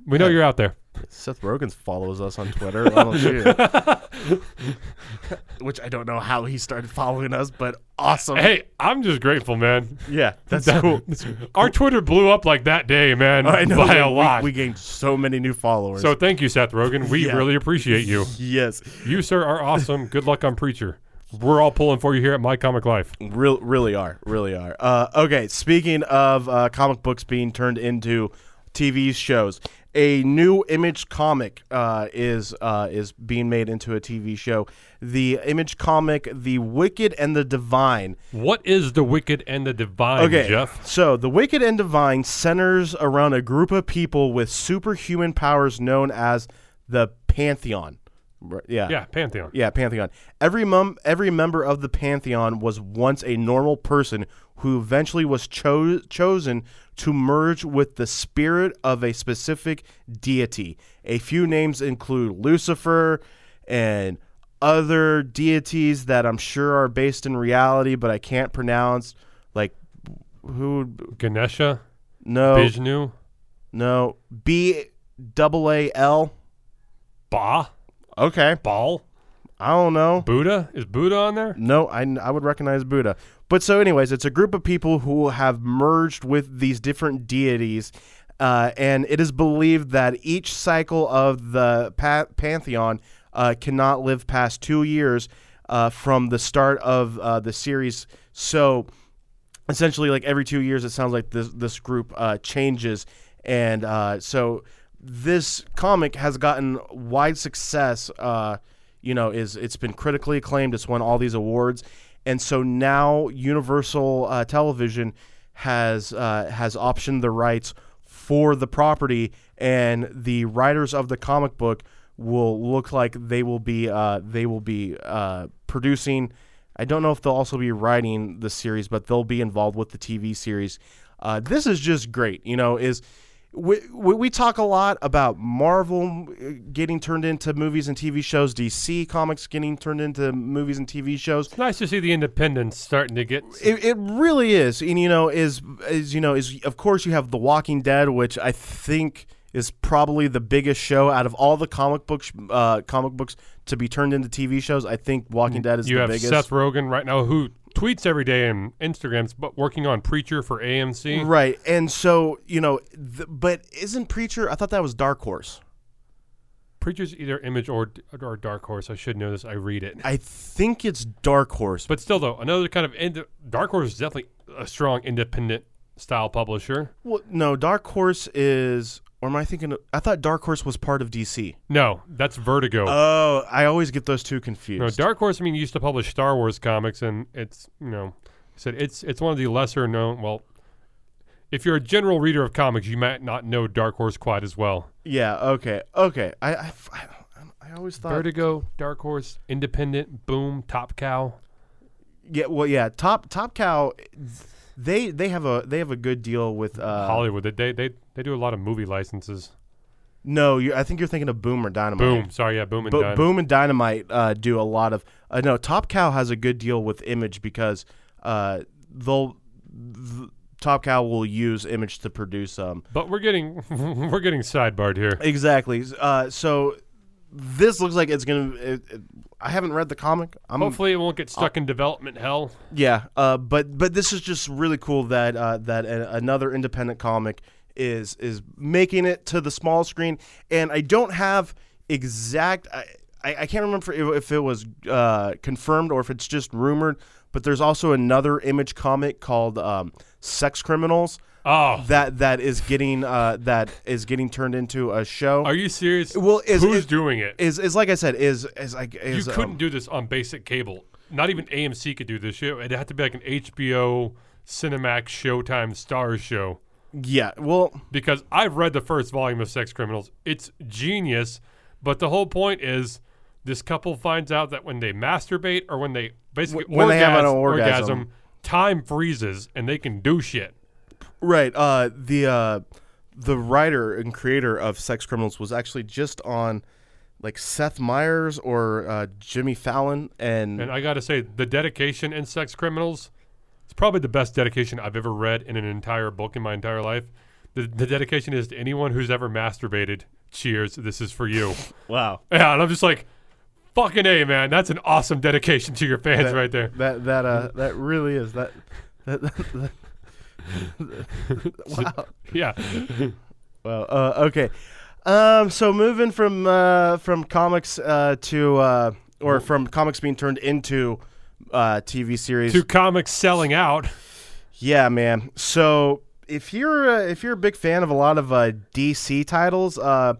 We know Yeah. you're out there. Seth Rogen follows us on Twitter. I don't you? Which I don't know how he started following us, but awesome. Hey, I'm just grateful, man. Yeah, that's That- cool. Our Twitter blew up like that day, man, I know by we- a we- lot. We, gained so many new followers. so thank you, Seth Rogen. We Yeah. really appreciate you. yes, You, sir, are awesome. Good luck on Preacher. We're all pulling for you here at My Comic Life. real, really are, really are. Uh, okay, speaking of uh, comic books being turned into TV shows, a new Image comic uh, is uh, is being made into a TV show. The Image comic, The Wicked and the Divine. What is the wicked and the divine, Okay, Jeff? so The Wicked and Divine centers around a group of people with superhuman powers known as the Pantheon. Right, Yeah. Yeah, Pantheon. Yeah, Pantheon. Every mum, every member of the Pantheon was once a normal person who eventually was cho- chosen to merge with the spirit of a specific deity. A few names include Lucifer and other deities that I'm sure are based in reality, but I can't pronounce. Like who? Ganesha, No, Vishnu, no. B double A L. Ba, Okay, Ball? I don't know. Buddha. Is Buddha on there? No, I, I would recognize Buddha. But so, anyways, it's a group of people who have merged with these different deities, uh, and it is believed that each cycle of the pa- pantheon uh, cannot live past two years uh, from the start of uh, the series. So, essentially, like every two years, it sounds like this this group uh, changes, and uh, so this comic has gotten wide success. Uh, you know, is it's been critically acclaimed. It's won all these awards, and so now Universal uh, Television has uh, has optioned the rights for the property, and the writers of the comic book will look like they will be uh, they will be uh, producing. I don't know if they'll also be writing the series, but they'll be involved with the TV series. Uh, this is just great. You know, is we, we, talk a lot about Marvel uh, getting turned into movies and TV shows, DC comics getting turned into movies and TV shows. It's nice to see the independents starting to get. It, it really is, and you know, is is you know, is of course you have The Walking Dead, which I think is probably the biggest show out of all the comic books, uh, comic books to be turned into TV shows. I think Walking Dead is you the have biggest. Seth Rogen right now, who tweets every day and Instagrams, but working on Preacher for AMC. Right, and so you know, th- but isn't Preacher? I thought that was Dark Horse. Preacher's either Image or or Dark Horse. I should know this. I read it. I think it's Dark Horse. But still, though, another kind of ind- Dark Horse is definitely a strong independent style publisher. Well, no, Dark Horse is. Or am I thinking? Of, I thought Dark Horse was part of DC. No, that's Vertigo. Oh, I always get those two confused. no, Dark Horse. I mean, used to publish Star Wars comics, and it's you know, said it's it's one of the lesser known. Well, if you're a general reader of comics, you might not know Dark Horse quite as well. Yeah. Okay. Okay. I I, I, I always thought. Vertigo, Dark Horse, Independent, Boom, Top Cow. Yeah. Well, yeah. Top Top Cow. They they have a they have a good deal with uh, Hollywood. They, they they do a lot of movie licenses. No, you I think you're thinking of Boom or Dynamite. Boom. Sorry, yeah, Boom and Bo- Done. Boom and Dynamite uh, do a lot of. Uh, no, Top Cow has a good deal with Image because uh, they'll. Th- Top Cow will use Image to produce um, But we're getting we're getting sidebarred here. Exactly. Uh, so this looks like it's gonna. It, it, I haven't read the comic. I'm, Hopefully, it won't get stuck in development hell. yeah. Uh, but but this is just really cool that uh, that a, another independent comic is is making it to the small screen, and I don't have exact. I, I, I can't remember if, if it was uh, confirmed or if it's just rumored. But there's also another image comic called um, Sex Criminals Oh, that that is getting uh, that is getting turned into a show. are you serious? Well, is- who's is- doing it? is is like I said is is like you couldn't um, do this on basic cable. Not even AMC could do this show. It had to be like an HBO, Cinemax, Showtime, Stars show. yeah well Because I've read the first volume of Sex Criminals. It's genius, but the whole point is this couple finds out that when they masturbate or when they basically When they have an orgas- orgasm. time freezes and they can do shit. Right uh the uh the writer and creator of Sex Criminals was actually just on like Seth Meyers or uh, Jimmy Fallon and, And I got to say, the dedication in Sex Criminals it's probably the best dedication I've ever read in an entire book in my entire life. The, the dedication is to anyone who's ever masturbated. Cheers, this is for you. wow yeah, and I'm just like, fucking A, man. That's an awesome dedication to your fans that, right there. that that uh that really is that that, that, wow Yeah. Well, uh, okay. Um, so moving from uh, from comics uh, to uh, or from comics being turned into uh, TV series. to comics selling out. yeah, man. So if you're uh, if you're a big fan of a lot of uh, DC titles, uh,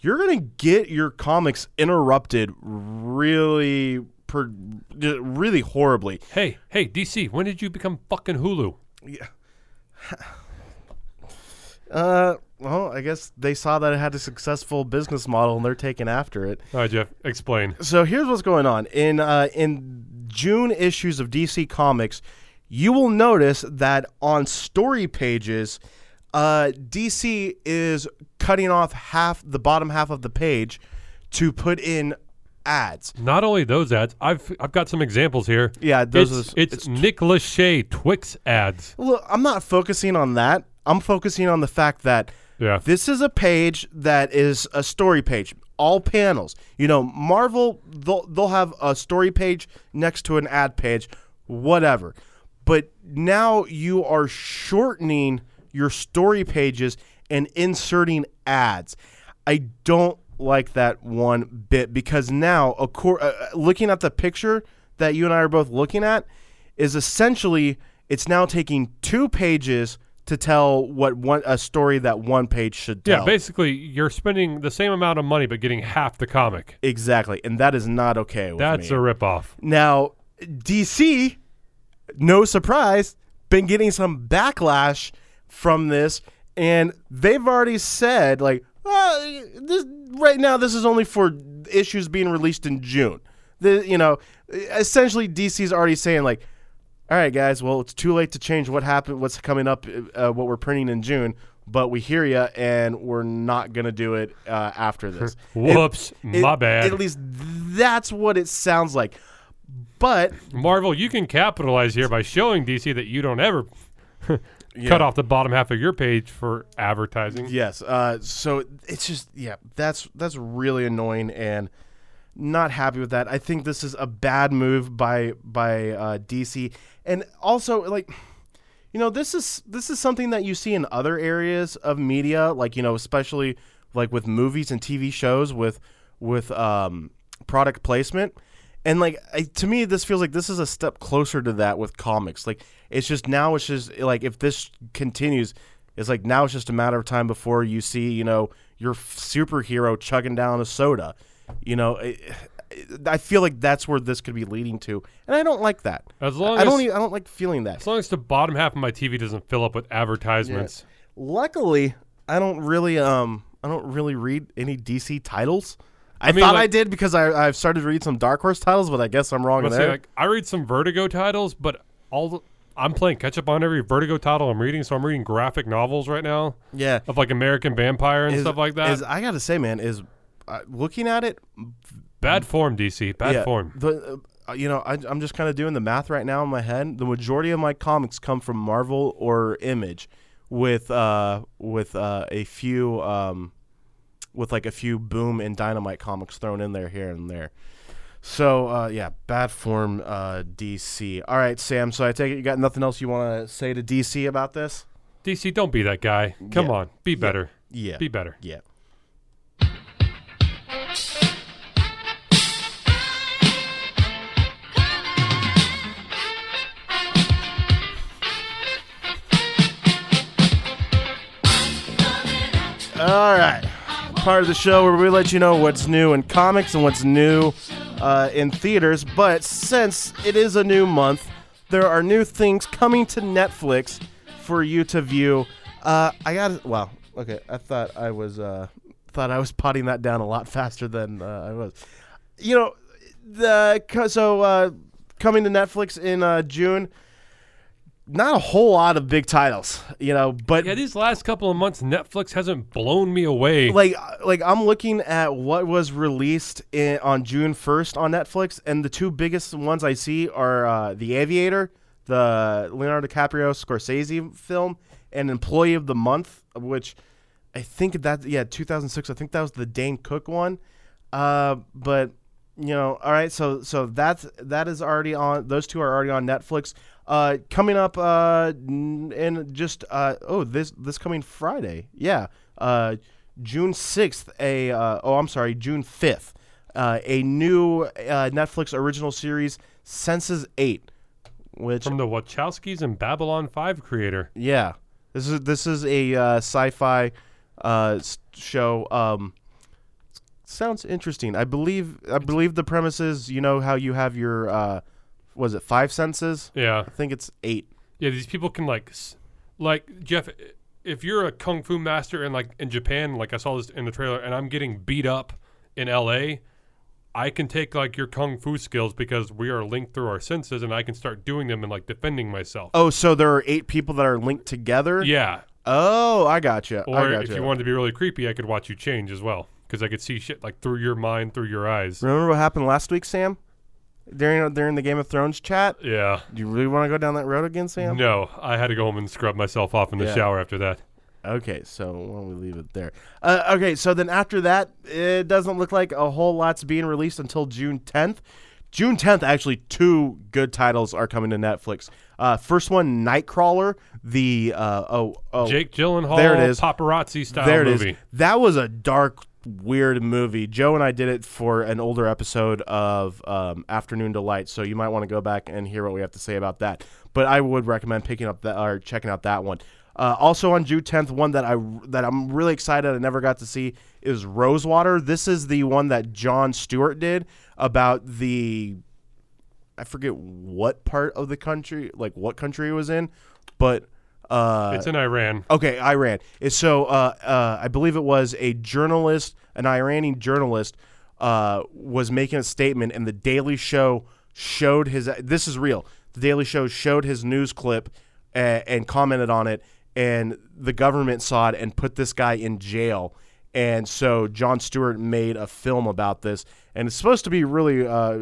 you're gonna get your comics interrupted really, per, really horribly. Hey, hey, DC, when did you become fucking Hulu? Uh, well, I guess they saw that it had a successful business model and they're taking after it. All right, Jeff, explain. so here's what's going on in uh, in June issues of DC Comics. You will notice that on story pages, uh, DC is cutting off half the bottom half of the page to put in ads. Not only those ads, I've I've got some examples here. Yeah, those it's, are- it's, it's- Nick Lachey Twix ads. Look, I'm not focusing on that. I'm focusing on the fact that Yeah. this is a page that is a story page, all panels. You know, Marvel they'll they'll have a story page next to an ad page, whatever. But now you are shortening your story pages and inserting ads. I don't like that one bit because now, uh, uh, looking at the picture that you and I are both looking at, is essentially it's now taking two pages to tell what one a story that one page should tell. Yeah, basically, you're spending the same amount of money but getting half the comic. exactly, and that is not okay. With That's me. a ripoff. Now, DC, no surprise, been getting some backlash from this, and they've already said like, this, right now this is only for issues being released in June. The you know, essentially DC's already saying like, all right, guys, well it's too late to change what happened, what's coming up, uh, what we're printing in June. But we hear you, and we're not gonna do it uh, after this. Whoops, It- my bad. At least that's what it sounds like. But Marvel, you can capitalize here by showing DC that you don't ever cut off the bottom half of your page for advertising. yes, uh, so it's just yeah, that's that's really annoying and not happy with that. I think this is a bad move by by uh, DC, and also like you know this is this is something that you see in other areas of media, like you know especially like with movies and TV shows with with um, product placement. And like I, to me, this feels like this is a step closer to that with comics. Like it's just now, it's just like if this continues, it's like now it's just a matter of time before you see you know your superhero chugging down a soda. You know, I, I feel like that's where this could be leading to, and I don't like that. As long I don't, as- e- I don't like feeling that. As long as the bottom half of my TV doesn't fill up with advertisements. Luckily, I don't really um I don't really read any DC titles. I, mean, thought I did because I I've started to read some Dark Horse titles, but I guess I'm wrong there. like, I read some Vertigo titles, but all the, I'm playing catch up on every Vertigo title I'm reading. So I'm reading graphic novels right now yeah, of like American Vampire and Is- stuff like that. is- I gotta say, man, is uh, looking at it, bad form, DC. Bad yeah, form. The uh, you know I, I'm just kind of doing the math right now in my head. The majority of my comics come from Marvel or Image, with uh with uh, a few um with like a few Boom and Dynamite comics thrown in there here and there. So uh, yeah, bad form uh, DC. All right, Sam. So I take it you got nothing else you want to say to DC about this? DC, don't be that guy. Come Yeah. on, be better. Yeah. Be better. Yeah. All right. Part of the show where we let you know what's new in comics and what's new uh, in theaters. But since it is a new month, there are new things coming to Netflix for you to view. Uh, I got well. Okay, I thought I was uh, thought I was potting that down a lot faster than uh, I was. You know, the so uh, coming to Netflix in uh, June. Not a whole lot of big titles, you know, but Yeah, these last couple of months, Netflix hasn't blown me away. like like I'm looking at what was released in, on June 1st on Netflix, and the two biggest ones I see are uh, The Aviator, the Leonardo DiCaprio Scorsese film, and Employee of the Month, which I think that yeah 2006. I think that was the Dane Cook one, uh, but you know, all right. So so that's that is already on. Those two are already on Netflix. Uh, coming up uh, in just uh, oh this this coming Friday, yeah, uh, June sixth. A uh, oh I'm sorry, June fifth. Uh, a new uh, Netflix original series, Senses Eight, which From the Wachowskis and Babylon 5 creator. yeah, this is this is a uh, sci-fi uh, show. Um, sounds interesting. I believe I believe the premise is you know how you have your uh, was it five senses? Yeah. I think it's eight. Yeah, these people can like, like Jeff. If you're a kung fu master in like in Japan, like I saw this in the trailer, and I'm getting beat up in L.A., I can take like your kung fu skills because we are linked through our senses, and I can start doing them and like defending myself. Oh, so there are eight people that are linked together. Yeah. Oh, I gotcha. you. Or gotcha. if you wanted to be really creepy, I could watch you change as well. because I could see shit like through your mind, through your eyes. Remember what happened last week, Sam? During during the Game of Thrones chat. Yeah. Do you really want to go down that road again, Sam? No, I had to go home and scrub myself off in the Yeah. shower after that. Okay, so why don't we leave it there? Uh, okay, so then after that, it doesn't look like a whole lot's being released until June 10th. June 10th, actually, two good titles are coming to Netflix. Uh, first one, Nightcrawler. The uh, oh oh Jake Gyllenhaal, there it is. paparazzi style there it is. movie. That was a dark, weird movie. Joe and I did it for an older episode of um, Afternoon Delight, so you might want to go back and hear what we have to say about that. But I would recommend picking up that or checking out that one. Uh, also on June 10th, one that I that I'm really excited I never got to see is Rosewater. This is the one that Jon Stewart did about the I forget what part of the country, like what country it was in, but uh, It's in Iran. Okay, Iran. So uh, uh, I believe it was a journalist, an Iranian journalist, uh, was making a statement, and the Daily Show showed his. This is real. The Daily Show showed his news clip and, and commented on it, and the government saw it and put this guy in jail. And so Jon Stewart made a film about this, and it's supposed to be really uh,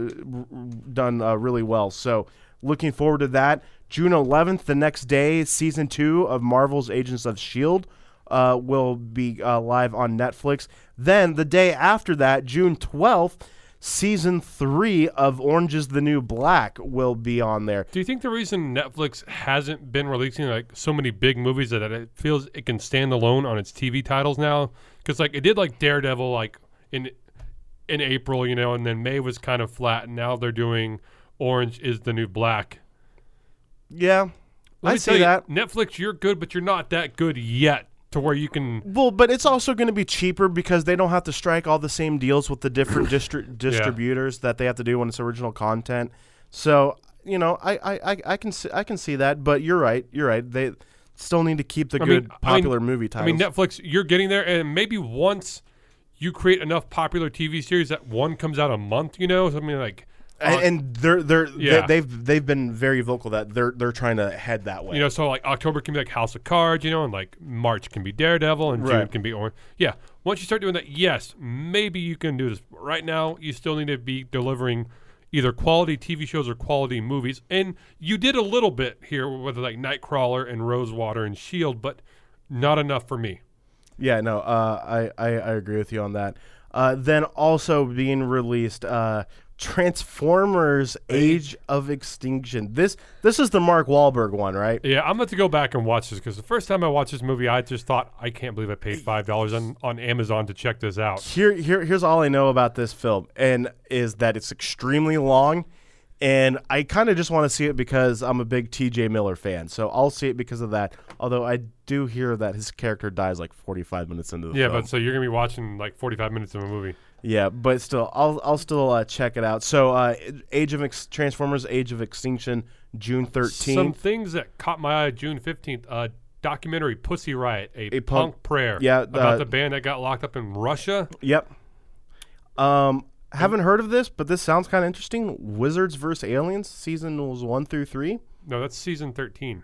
done uh, really well. So looking forward to that. June 11th, the next day, season two of Marvel's Agents of S.H.I.E.L.D. Uh, will be uh, live on Netflix. Then the day after that, June 12th, season three of Orange is the New Black will be on there. Do you think the reason Netflix hasn't been releasing like so many big movies that it feels it can stand alone on its TV titles now? Because like it did like Daredevil like in in April, you know, and then May was kind of flat, and now they're doing Orange is the New Black. Yeah, Let I me see you, that. Netflix, you're good, but you're not that good yet to where you can. Well, but it's also going to be cheaper because they don't have to strike all the same deals with the different distri- distributors that they have to do when it's original content. So you know, I I, I, I can see, I can see that, but you're right. You're right. They still need to keep the I good mean, I mean- popular movie titles. I mean, Netflix, you're getting there, and maybe once you create enough popular TV series that one comes out a month, you know, something like. And, and they're they're Yeah. they, have they've been very vocal that they're they're trying to head that way. You know, so like October can be like House of Cards, you know, and like March can be Daredevil, and June can be Orange. Yeah, once you start doing that, yes, maybe you can do this. Right now, you still need to be delivering either quality TV shows or quality movies, and you did a little bit here with like Nightcrawler and Rosewater and Shield, but not enough for me. Yeah, no, uh, I, I I agree with you on that. Uh, then also being released, uh, Transformers: Age of Extinction. This this is the Mark Wahlberg one, right? Yeah, I'm about to go back and watch this because the first time I watched this movie, I just thought, I can't believe I paid five dollars on on Amazon to check this out. Here here here's all I know about this film, and is that it's extremely long. And I kind of just want to see it because I'm a big T.J. Miller fan, so I'll see it because of that. Although I do hear that his character dies like 45 minutes into the film. Yeah, film. but so you're gonna be watching like 45 minutes of a movie. Yeah, but still, I'll I'll still uh, check it out. So, uh, Age of Ex- Transformers: Age of Extinction, June thirteenth. Some things that caught my eye June 15th. Uh, documentary Pussy Riot, a, A punk, punk- prayer. yeah, about uh, the band that got locked up in Russia. Yep. Um, haven't heard of this, but this sounds kind of interesting. Wizards vs Aliens, seasons one through three. No, that's season 13.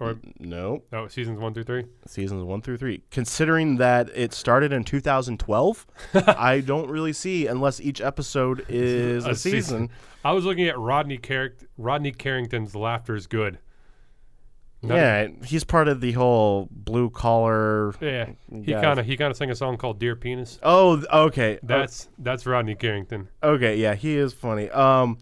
Or No, no, seasons one through three. seasons one through three. Considering that it started in 2012, I don't really see unless each episode is a, season. I was looking at Rodney Car- Rodney Carrington's "Laughter Is Good." Not- Yeah, he's part of the whole blue collar. yeah. He kind of he kind of sang a song called "Dear Penis." Oh, okay. That's that's Rodney Carrington. Okay, yeah, he is funny. Um,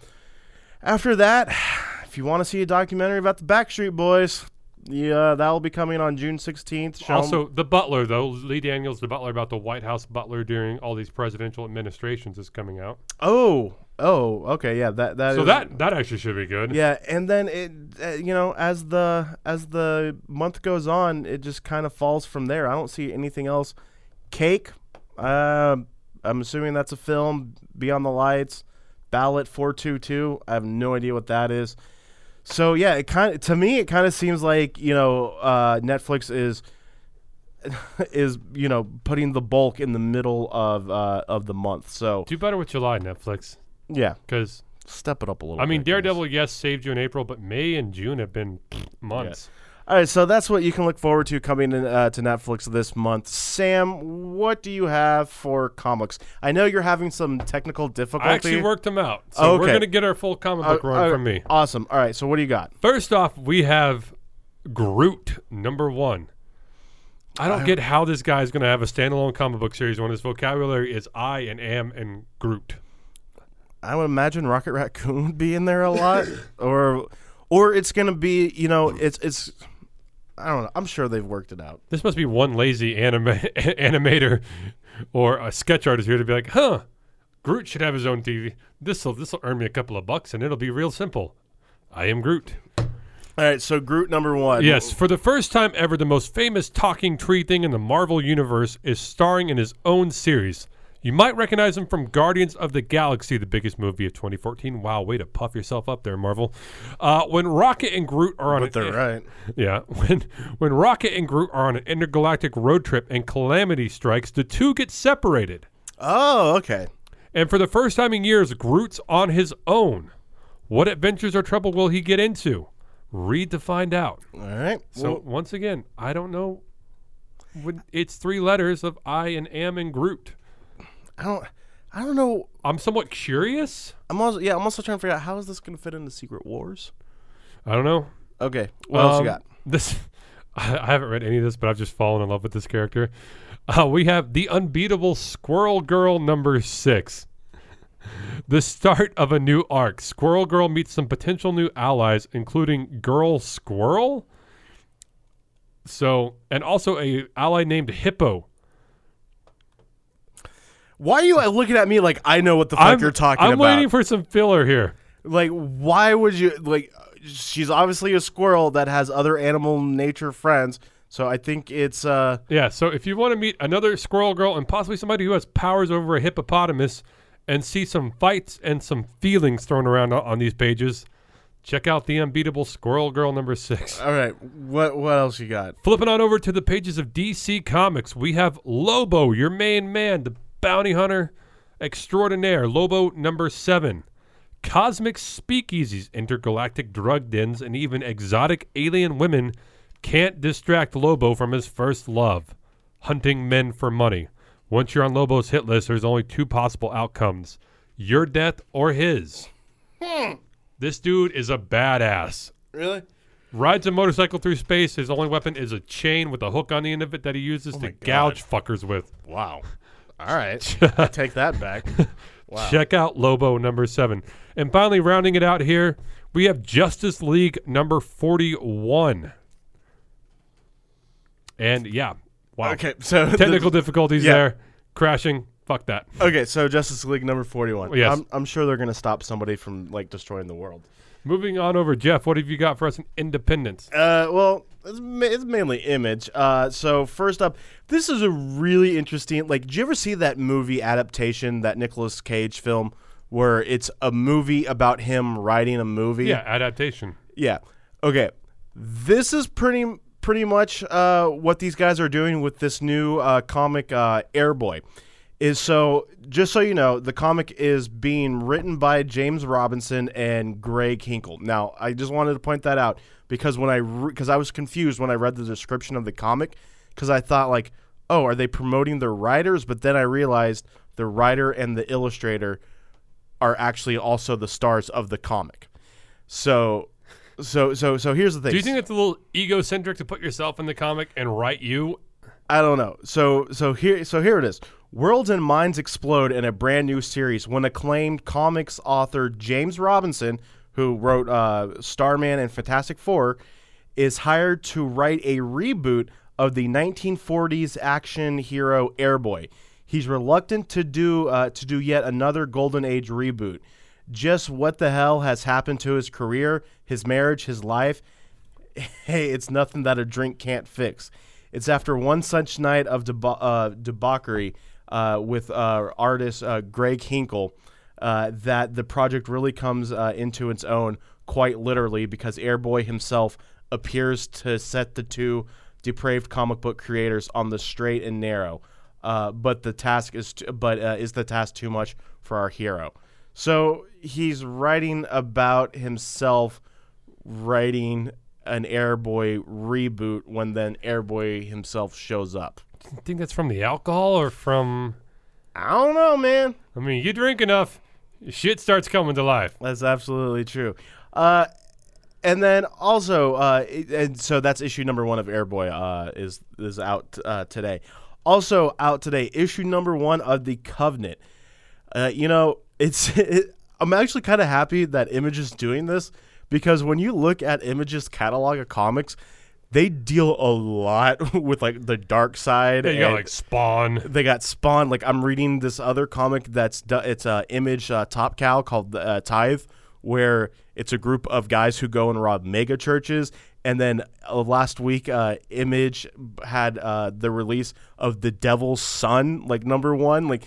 after that, if you want to see a documentary about the Backstreet Boys, yeah, that will be coming on June sixteenth. Also, the Butler though, Lee Daniels, the Butler about the White House butler during all these presidential administrations is coming out. oh, oh, okay, yeah, that that So is- that that actually should be good. yeah, and then it, uh, you know, as the as the month goes on, it just kind of falls from there. I don't see anything else. Cake, uh, I'm assuming that's a film. Beyond the Lights, Ballet Four Two Two. I have no idea what that is. So yeah, it kind of to me it kind of seems like you know uh, Netflix is is you know putting the bulk in the middle of uh, of the month. So Do better with July, Netflix, yeah, because step it up a little. I mean, bit, guys. Daredevil, yes, saved you in April, but May and June have been months. All right, so that's what you can look forward to coming in, uh, to Netflix this month. Sam, what do you have for comics? I know you're having some technical difficulty. I actually worked them out. So we're going to get our full comic book Uh, run uh, from me. Awesome. All right, so what do you got? First off, we have Groot, number one. I don't get how this guy is going to have a standalone comic book series when his vocabulary is I and am and Groot. I would imagine Rocket Raccoon would be in there a lot, or or it's gonna be you know it's it's I don't know. I'm sure they've worked it out. This must be one lazy anima- animator or a sketch artist here to be like, huh, Groot should have his own TV. This'll this'll earn me a couple of bucks and it'll be real simple. I am Groot. All right, so Groot number one. Yes, for the first time ever, the most famous talking tree thing in the Marvel Universe is starring in his own series. You might recognize him from Guardians of the Galaxy, the biggest movie of 2014. Wow, way to puff yourself up there, Marvel. Uh, when Rocket and Groot are on but an they're right. yeah, when when Rocket and Groot are on an intergalactic road trip and calamity strikes, the two get separated. Oh, okay. And for the first time in years, Groot's on his own. What adventures or trouble will he get into? Read to find out. All right. So Well, once again, I don't know. When it's three letters of I and am and Groot. I don't. I don't know. I'm somewhat curious. I'm also yeah. I'm also trying to figure out how is this going to fit into Secret Wars. I don't know. Okay. What else you Um, got? This I, I haven't read any of this, but I've just fallen in love with this character. Uh, we have the unbeatable Squirrel Girl number six. The start of a new arc. Squirrel Girl meets some potential new allies, including Girl Squirrel. So, and also a ally named Hippo. Why are you looking at me like I know what the fuck I'm, you're talking about? I'm waiting for some filler here. like, why would you like? She's obviously a squirrel that has other animal nature friends. So I think it's uh Yeah, so if you want to meet another squirrel girl and possibly somebody who has powers over a hippopotamus and see some fights and some feelings thrown around on, on these pages, check out the unbeatable squirrel girl number six. all right. What what else you got? Flipping on over to the pages of DC Comics, we have Lobo, your main man, the bounty hunter extraordinaire, Lobo number seven. Cosmic speakeasies, intergalactic drug dens, and even exotic alien women can't distract Lobo from his first love hunting men for money. Once you're on Lobo's hit list, there's only two possible outcomes your death or his. Hmm. This dude is a badass Really? rides a motorcycle through space. His only weapon is a chain with a hook on the end of it that he uses oh to God. gouge fuckers with. Wow. All right. I take that back. Wow. Check out Lobo number seven. And finally, rounding it out here, we have Justice League number 41. And yeah, wow. Okay. So the- Technical difficulties yeah. there. Crashing. Fuck that. Okay, so Justice League number forty-one. Yes. I'm, I'm sure they're gonna stop somebody from like destroying the world. Moving on over, Jeff, what have you got for us in Independence? Uh, well, it's, ma- it's mainly image. Uh, so first up, this is a really interesting. Like, did you ever see that movie adaptation, that Nicolas Cage film, where it's a movie about him writing a movie? Yeah, adaptation. Yeah. Okay. This is pretty pretty much uh, what these guys are doing with this new uh, comic, uh, Airboy. Is so just so you know, the comic is being written by James Robinson and Greg Hinkle. Now, I just wanted to point that out because when I because I was confused when I read the description of the comic because I thought like, oh, are they promoting their writers? But then I realized the writer and the illustrator are actually also the stars of the comic. So, so, so, so here's the thing. Do you think it's a little egocentric to put yourself in the comic and write you? I don't know. So, so here, so here it is. Worlds and minds explode in a brand new series when acclaimed comics author James Robinson, who wrote uh, Starman and Fantastic Four, is hired to write a reboot of the 1940s action hero Airboy. He's reluctant to do uh, to do yet another Golden Age reboot. Just what the hell has happened to his career, his marriage, his life? hey, it's nothing that a drink can't fix. It's after one such night of deba- uh, debauchery uh, with uh, artist uh, Greg Hinkle uh, that the project really comes into its own, quite literally, because Airboy himself appears to set the two depraved comic book creators on the straight and narrow. But the task is, t- but is the task too much for our hero? So he's writing about himself writing an Airboy reboot when then Airboy himself shows up. I think that's from the alcohol or from. I don't know, man. I mean, you drink enough, shit starts coming to life. That's absolutely true. Uh, and then also, uh, it- and so that's issue number one of Airboy uh, is is out uh, today. Also out today, issue number one of the Covenant. Uh, you know, it's it, I'm actually kind of happy that Image is doing this because when you look at Image's catalog of comics, they deal a lot with like the dark side. Yeah, got like Spawn. they got Spawn. Like I'm reading this other comic that's it's a image uh, Top Cow called uh, Tithe, where it's a group of guys who go and rob mega churches. And then uh, last week, uh, Image had uh, the release of the Devil's Son, like number one. Like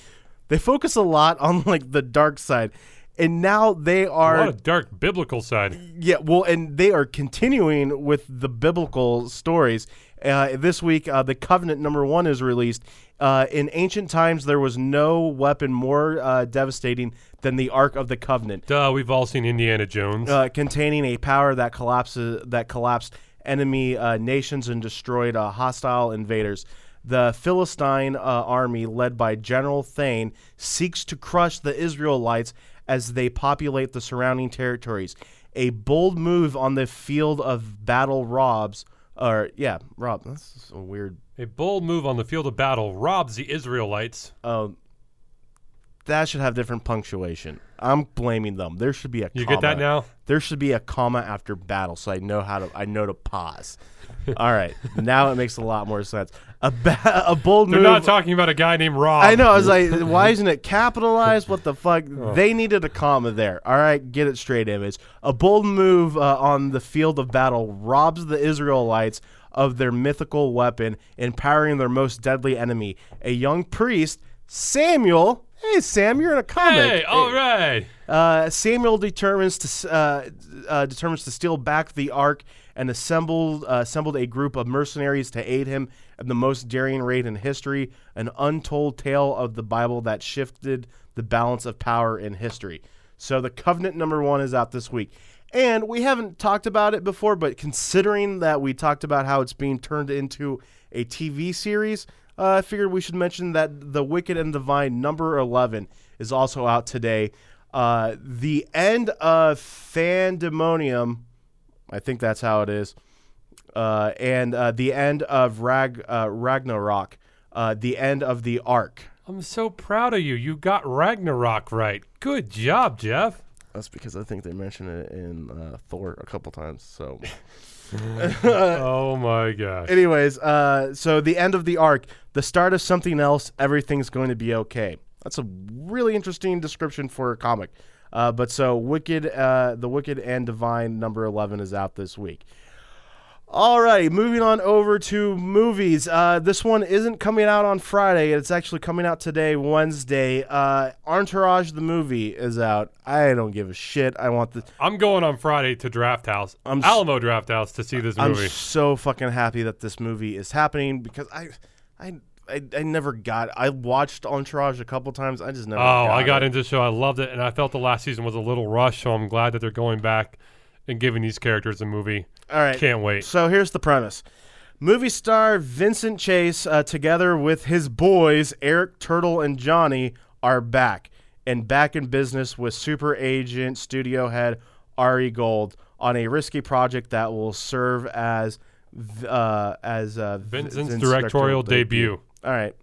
they focus a lot on like the dark side, and now they A are lot of dark biblical side. yeah, well, and they are continuing with the biblical stories. Uh, this week, uh, the Covenant number one is released. Uh, in ancient times, there was no weapon more uh, devastating than the Ark of the Covenant, Duh, we've all seen Indiana Jones. uh, containing a power that collapses that collapsed enemy uh, nations and destroyed uh, hostile invaders. The Philistine uh, army, led by General Thane, seeks to crush the Israelites as they populate the surrounding territories. A bold move on the field of battle robs, or yeah, Rob. That's a weird. a bold move on the field of battle robs the Israelites. Uh, that should have different punctuation. I'm blaming them. There should be a. You comma. get that now? There should be a comma after battle, so I know how to. I know to pause. All right, now it makes a lot more sense. A ba- a bold move. They're move. not talking about a guy named Rob. I know. I was like, why isn't it capitalized? What the fuck? Oh. They needed a comma there. All right, get it straight, image. A bold move uh, on the field of battle robs the Israelites of their mythical weapon, empowering their most deadly enemy. A young priest, Samuel. Hey, Sam, you're in a comic. Hey, all right. Uh, Samuel determines to uh, uh, determines to steal back the ark and assembled uh, assembled a group of mercenaries to aid him in the most daring raid in history, an untold tale of the Bible that shifted the balance of power in history. So the Covenant number one is out this week. And we haven't talked about it before, but considering that we talked about how it's being turned into a TV series, uh, I figured we should mention that The Wicked and the Divine number 11 is also out today. Uh, the end of Fandemonium, I think that's how it is, uh, and uh, the end of Rag, uh, Ragnarok, uh, the end of the Ark. I'm so proud of you. You got Ragnarok right. Good job, Jeff. That's because I think they mentioned it in uh, Thor a couple times. So, oh my gosh. anyways, uh, so the end of the arc, the start of something else. Everything's going to be okay. That's a really interesting description for a comic. Uh, but so Wicked, uh, the Wicked and Divine number eleven is out this week. All right, moving on over to movies. Uh, this one isn't coming out on Friday. It's actually coming out today, Wednesday. Uh, Entourage the movie is out. I don't give a shit. I want the. I'm going on Friday to Draft House, I'm s- Alamo Draft House, to see this movie. I'm so fucking happy that this movie is happening because I, I, I, I never got. I watched Entourage a couple times. I just never. oh, I got it. into the show. I loved it, and I felt the last season was a little rushed. So I'm glad that they're going back and giving these characters a movie. All right, Can't wait. So here's the premise. Movie star Vincent Chase, uh, together with his boys Eric Turtle and Johnny, are back and back in business with super agent studio head Ari Gold on a risky project that will serve as uh, as uh, Vincent's Vincent's directorial debut. All right.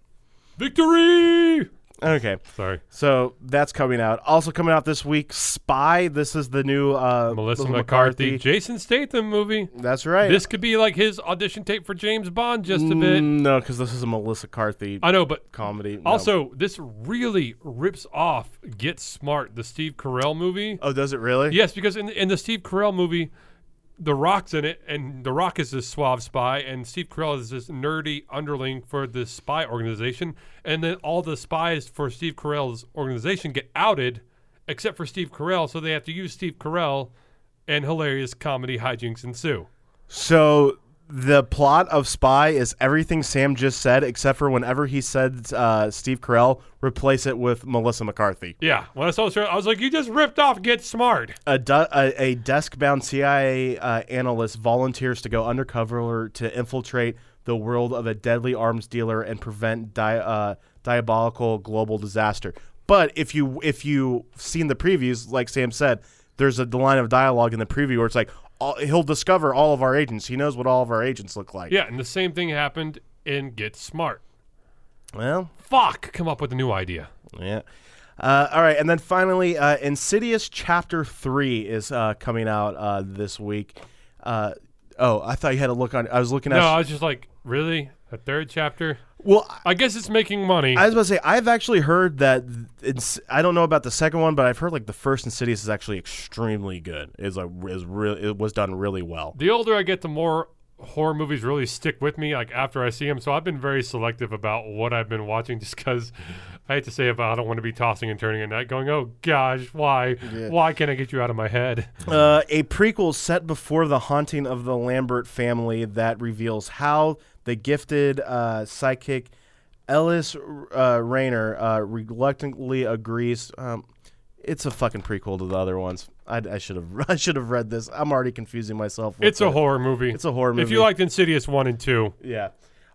Victory! Okay. Sorry, So that's coming out. Also coming out this week, Spy. This is the new uh, Melissa McCarthy, Jason Statham movie. That's right. This could be like his audition tape for James Bond, just a bit. Mm, No, because this is a Melissa McCarthy I know, but comedy. No. also this really rips off Get Smart, the Steve Carell movie. oh, does it really? Yes, because in in the Steve Carell movie, The Rock's in it, and The Rock is this suave spy, and Steve Carell is this nerdy underling for this spy organization, and then all the spies for Steve Carell's organization get outed, except for Steve Carell, so they have to use Steve Carell, and hilarious comedy hijinks ensue. So the plot of Spy is everything Sam just said, except for whenever he said uh, Steve Carell, replace it with Melissa McCarthy. Yeah, when I saw trailer, I was like, "You just ripped off Get Smart." A, du- a, a desk-bound CIA uh, analyst volunteers to go undercover to infiltrate the world of a deadly arms dealer and prevent di- uh, diabolical global disaster. But if you if you seen the previews, like Sam said, there's a line of dialogue in the preview where it's like all, he'll discover all of our agents. He knows what all of our agents look like. Yeah, and the same thing happened in Get Smart. Well, Fuck, come up with a new idea. Yeah. Uh, all right, and then finally, uh, Insidious Chapter Three is uh, coming out uh, this week. Uh, oh, I thought you had a look on. I was looking at. No, I was just like, really? A third chapter? well, I guess it's making money. I was about to say I've actually heard that it's. I don't know about the second one, but I've heard like the first Insidious is actually extremely good. Is like is real. It was done really well. the older I get, the more horror movies really stick with me. Like after I see them, so I've been very selective about what I've been watching, just because I hate to say it, but I don't want to be tossing and turning at night, going, "Oh gosh, why? Why can't I get you out of my head?" Uh, a prequel set before the haunting of the Lambert family that reveals how the gifted uh, psychic Ellis uh, Rainier uh, reluctantly agrees. Um, it's a fucking prequel to the other ones. I, I should have I should have read this. I'm already confusing myself. With It's a it. horror movie. It's a horror movie. If you liked Insidious one and two, Yeah.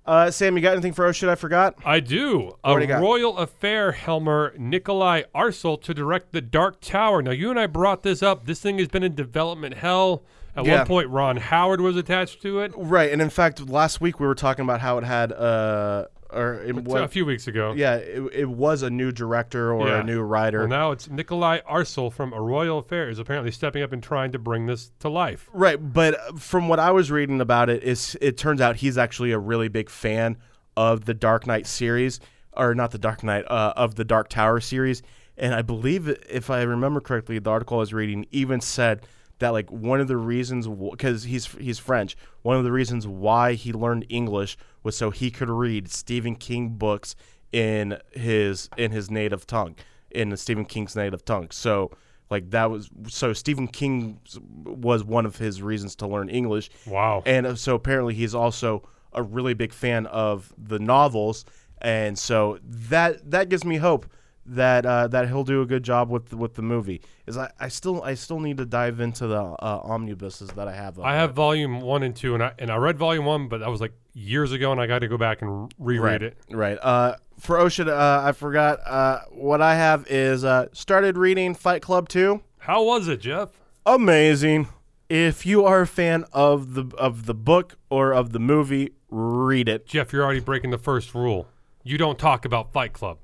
Uh, Sam, you got anything for Oh Shit I Forgot? I do. What A do you got? royal affair, Helmer Nikolai Arcel to direct The Dark Tower. Now, you and I brought this up. This thing has been in development hell. At Yeah. one point, Ron Howard was attached to it. Right, and in fact, last week we were talking about how it had uh, or it, a few weeks ago. yeah, it, it was a new director or Yeah. a new writer. Well, now it's Nikolai Arcel from A Royal Affair is apparently stepping up and trying to bring this to life. Right, but uh, from what I was reading about it, is it turns out he's actually a really big fan of the Dark Knight series, or not the Dark Knight, uh, of the Dark Tower series. And I believe, if I remember correctly, the article I was reading even said that like one of the reasons because he's he's French, one of the reasons why he learned English was so he could read Stephen King books in his in his native tongue, in Stephen King's native tongue. So like that was so Stephen King was one of his reasons to learn English. Wow. And uh, so apparently he's also a really big fan of the novels, and so that that gives me hope that uh, that he'll do a good job with with the movie. Is I, I still I still need to dive into the uh, omnibuses that I have. up I there. have volume one and two, and I and I read volume one, but that was like years ago, and I got to go back and reread right, it. Right. Uh, for Ocean, uh, I forgot. Uh, what I have is uh, started reading Fight Club two. How was it, Jeff? amazing. If you are a fan of the of the book or of the movie, read it. Jeff, you're already breaking the first rule. You don't talk about Fight Club.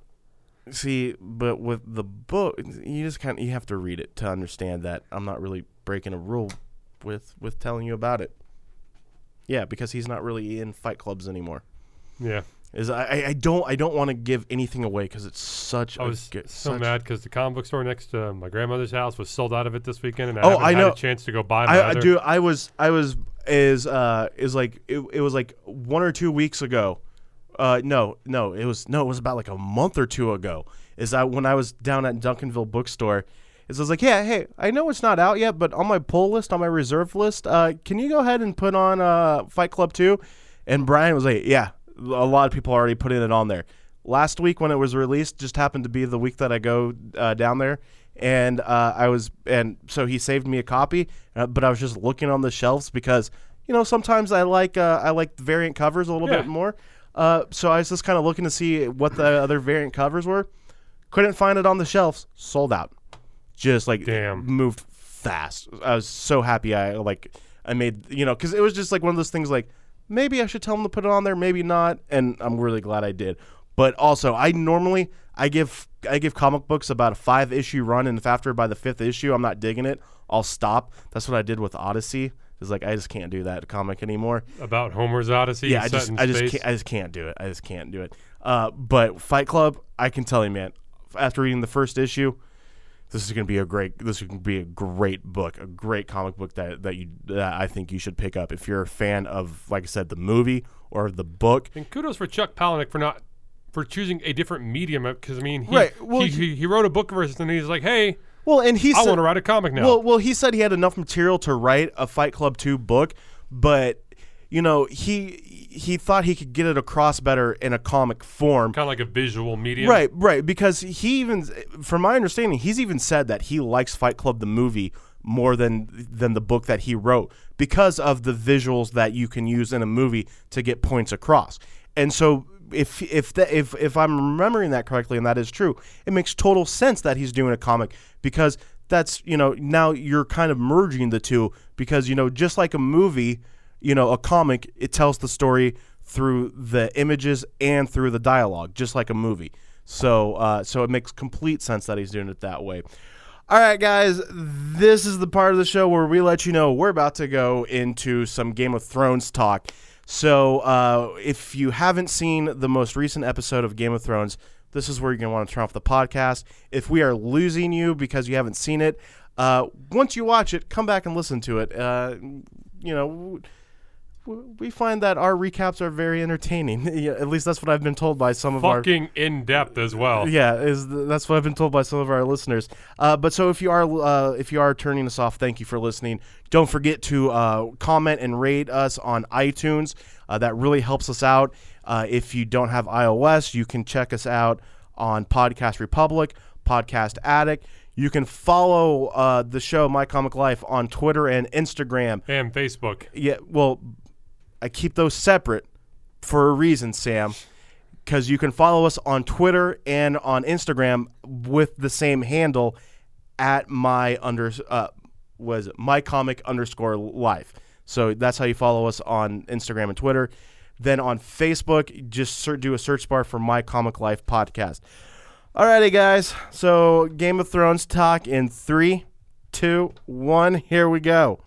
See, but with the book, you just kind of you have to read it to understand that I'm not really breaking a rule with with telling you about it. Yeah, because he's not really in fight clubs anymore. Yeah, Is I I- don't I don't want to give anything away because it's such I was good, so mad because the comic book store next to my grandmother's house was sold out of it this weekend, and I Oh, haven't I had know. a chance to go buy my I, I do. I was. I was. Is uh. Is like. It, it was like one or two weeks ago. Uh. No. No. It was. No. It was about like a month or two ago. Is that when I was down at Duncanville bookstore? Is I was like, yeah. Hey, I know it's not out yet, but on my pull list, on my reserve list, uh, can you go ahead and put on uh Fight Club two? And Brian was like, yeah. A lot of people are already putting it on there. Last week when it was released, just happened to be the week that I go uh, down there and uh, I was and so he saved me a copy, uh, but I was just looking on the shelves because you know sometimes I like uh, I like variant covers a little Yeah. bit more. Uh, so I was just kind of looking to see what the other variant covers were. Couldn't find it on the shelves. Sold out. Just like Damn. moved fast. I was so happy. I like I made you know because it was just like one of those things like maybe I should tell him to put it on there, maybe not, and I'm really glad I did. But also, I normally I give I give comic books about a five issue run, and if after by the fifth issue I'm not digging it, I'll stop. That's what I did with Odyssey. Is like I just can't do that comic anymore. about Homer's Odyssey. Yeah, I just I just can't, I just can't do it. I just can't do it. Uh, but Fight Club, I can tell you, man. After reading the first issue, this is going to be a great. This to be a great book, a great comic book that that you that I think you should pick up if you're a fan of, like I said, the movie or the book. And kudos for Chuck Palahniuk for not for choosing a different medium because I mean he, Right, well, he, he he wrote a book versus and he's like hey Well, and he I said, want to write a comic now. Well, well, he said he had enough material to write a Fight Club 2 book, but you know, he he thought he could get it across better in a comic form. Kind of like a visual medium. Right, right. Because he even, from my understanding, he's even said that he likes Fight Club the movie more than than the book that he wrote because of the visuals that you can use in a movie to get points across. And so, if if the, if if I'm remembering that correctly, and that is true, it makes total sense that he's doing a comic because that's you know now you're kind of merging the two because you know just like a movie you know, a comic, it tells the story through the images and through the dialogue, just like a movie. So, uh, so it makes complete sense that he's doing it that way. All right, guys, this is the part of the show where we let you know we're about to go into some Game of Thrones talk. So, uh, if you haven't seen the most recent episode of Game of Thrones, this is where you're going to want to turn off the podcast. If we are losing you because you haven't seen it, uh, once you watch it, come back and listen to it. Uh, you know, we find that our recaps are very entertaining. at least that's what I've been told by some of our Fucking in depth as well. yeah, is th- that's what I've been told by some of our listeners. Uh, but so if you are uh, if you are turning us off, thank you for listening. Don't forget to uh, comment and rate us on iTunes. Uh, that really helps us out. Uh, if you don't have iOS, you can check us out on Podcast Republic, Podcast Addict. You can follow uh, the show My Comic Life on Twitter and Instagram. And Facebook. Yeah, well, I keep those separate for a reason, Sam. Because you can follow us on Twitter and on Instagram with the same handle at my under uh, was my comic underscore life. So that's how you follow us on Instagram and Twitter. Then on Facebook, just do a search bar for My Comic Life podcast. Alrighty, guys. So Game of Thrones talk in three, two, one. Here we go.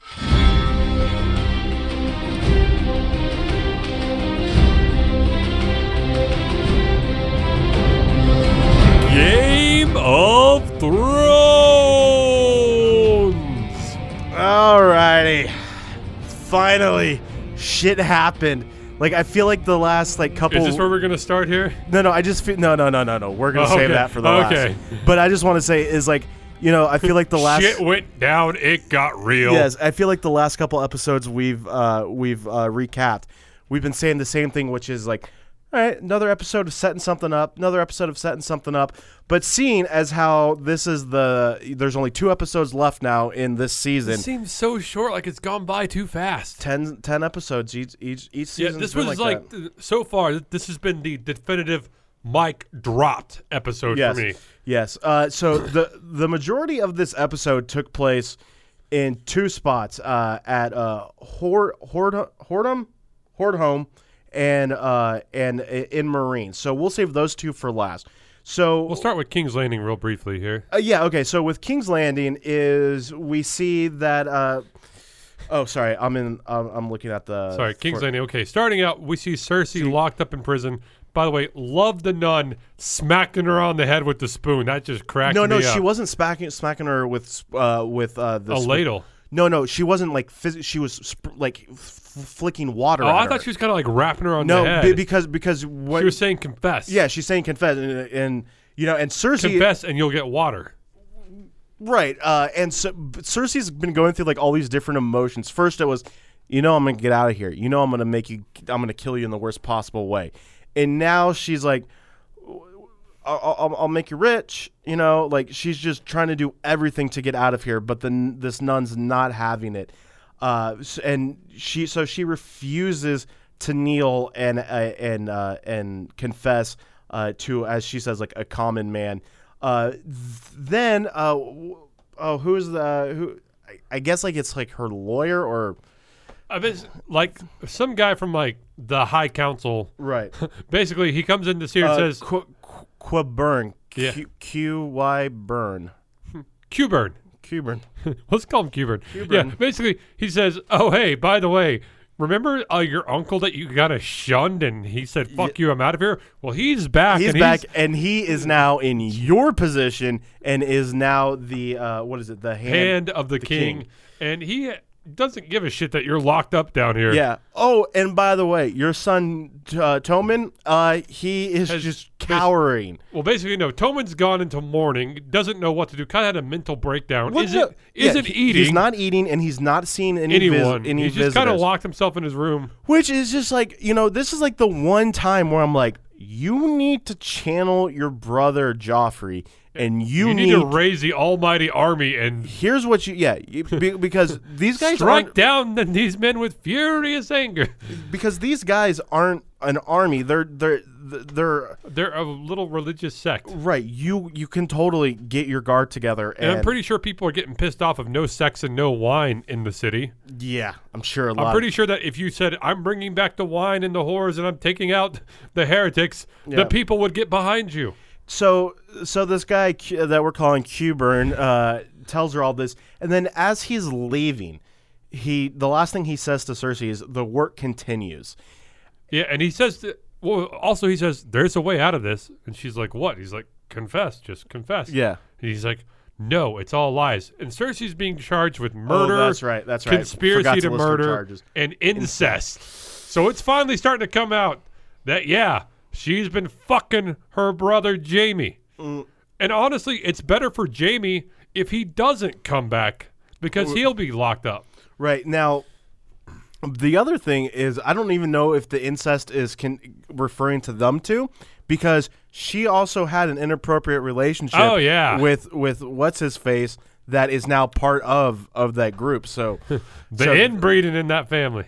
Of Thrones. Alrighty. Finally, shit happened. Like I feel like the last like couple. Is this where we're gonna start here? no, no. I just feel no, no, no, no, no. We're gonna Oh, save okay. that for the Okay. last. But I just want to say is like you know I feel like the last. Shit went down. It got real. Yes, I feel like the last couple episodes we've uh, we've uh, recapped. We've been saying the same thing, which is like, all right, another episode of setting something up, another episode of setting something up. But seeing as how this is the, there's only two episodes left now in this season. It seems so short. Like it's gone by too fast. 10, 10 episodes each each each season. Yeah, this was like, th- so far. This has been the definitive mic dropped episode yes, for me. yes. Uh, so the the majority of this episode took place in two spots uh, at uh, Hord Hord Hordham Hardhome and uh, and in Meereen. So we'll save those two for last. So We'll start with King's Landing real briefly here. Uh, yeah, okay. So with King's Landing is we see that. Uh, oh, sorry, I'm in. I'm, I'm looking at the. Sorry, King's for- Landing. Okay, starting out, we see Cersei locked up in prison. By the way, love the nun smacking her on the head with the spoon. That just cracked No, no, up. she wasn't smacking smacking her with uh, with uh, the a sp- ladle. No, no, she wasn't like phys- she was sp- like flicking water. Oh, I her. thought she was kind of like wrapping her on no, the head. be- because because what? she was saying confess. yeah, she's saying confess, and, and you know, and Cersei, confess, and you'll get water. right? Uh, and so Cersei's been going through like all these different emotions. First, it was, you know, I'm gonna get out of here. You know, I'm gonna make you. I'm gonna kill you in the worst possible way. And now she's like, I'll, I'll, I'll make you rich. You know, like she's just trying to do everything to get out of here. But then this nun's not having it. Uh, and she so she refuses to kneel and uh, and uh, and confess uh, to as she says like a common man. Uh, th- then uh, w- oh who's the who? I- guess like it's like her lawyer or I mean, like some guy from like the High Council. right. Basically, he comes in to see her and says, Qu- Qu- Quaburn. Yeah. Q- Q Y burn. "Qburn." Cuburn. Let's call him Qburn. Yeah, basically, he says, "Oh, hey, by the way." Remember uh, your uncle that you got of shunned and he said, fuck you, I'm out of here? Well, he's back. He's and back, and he is now in your position, and is now the uh, what is it? The hand. hand of the, king. king. And he doesn't give a shit that you're locked up down here. Yeah. Oh, and by the way, your son uh, Tommen, uh, he is Has just bas- cowering. Well, basically, no. Tommen's gone into mourning. Doesn't know what to do. Kind of had a mental breakdown. Well, isn't yeah, isn't he- eating He's not eating, and he's not seeing any anyone. Vis- any He's just kind of locked himself in his room. Which is just like you know, this is like the one time where I'm like, you need to channel your brother Joffrey, and you, You, need, to raise the almighty army and Here's what you yeah you, be, because these guys strike down the, these men with furious anger. because these guys aren't an army. They're they're they're They're a little religious sect. right. You you can totally get your guard together, and, And I'm pretty sure people are getting pissed off of no sex and no wine in the city. yeah, I'm sure a lot. I'm pretty sure that if you said I'm bringing back the wine and the whores and I'm taking out the heretics, Yeah. the people would get behind you. So so this guy Q, that we're calling Qburn uh, tells her all this, and then as he's leaving, he the last thing he says to Cersei is the work continues. Yeah, and he says, that, well, also he says, there's a way out of this. And she's like, what? He's like, confess, just confess. Yeah. And he's like, no, it's all lies. And Cersei's being charged with murder. Oh, that's right, that's right. Conspiracy to to, murder and incest. So it's finally starting to come out that, yeah, she's been fucking her brother Jaime. Mm. And honestly, it's better for Jaime if he doesn't come back because he'll be locked up. Right now, the other thing is I don't even know if the incest is can referring to them two because she also had an inappropriate relationship. Oh, yeah. with with what's his face that is now part of of that group. So The so- inbreeding in that family.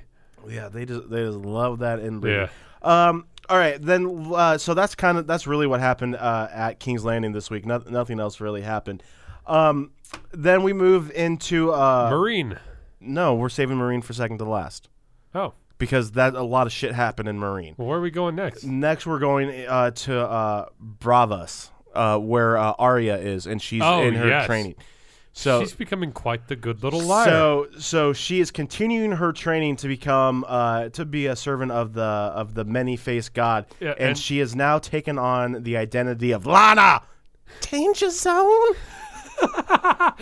Yeah, they just they just love that inbreeding. Yeah. Um. All right, then. Uh, so that's kind of that's really what happened uh, at King's Landing this week. No, nothing else really happened. Um. Then we move into uh. Meereen. no, we're saving Meereen for second to last Oh, because that a lot of shit happened in Meereen. well, where are we going next? Next, we're going uh, to uh, Braavos, uh, where uh, Arya is, and she's Oh, in her yes. training. So She's becoming quite the good little liar. So so she is continuing her training to become uh, to be a servant of the of the many faced God, Yeah, and, and- she has now taken on the identity of Lana. Danger zone.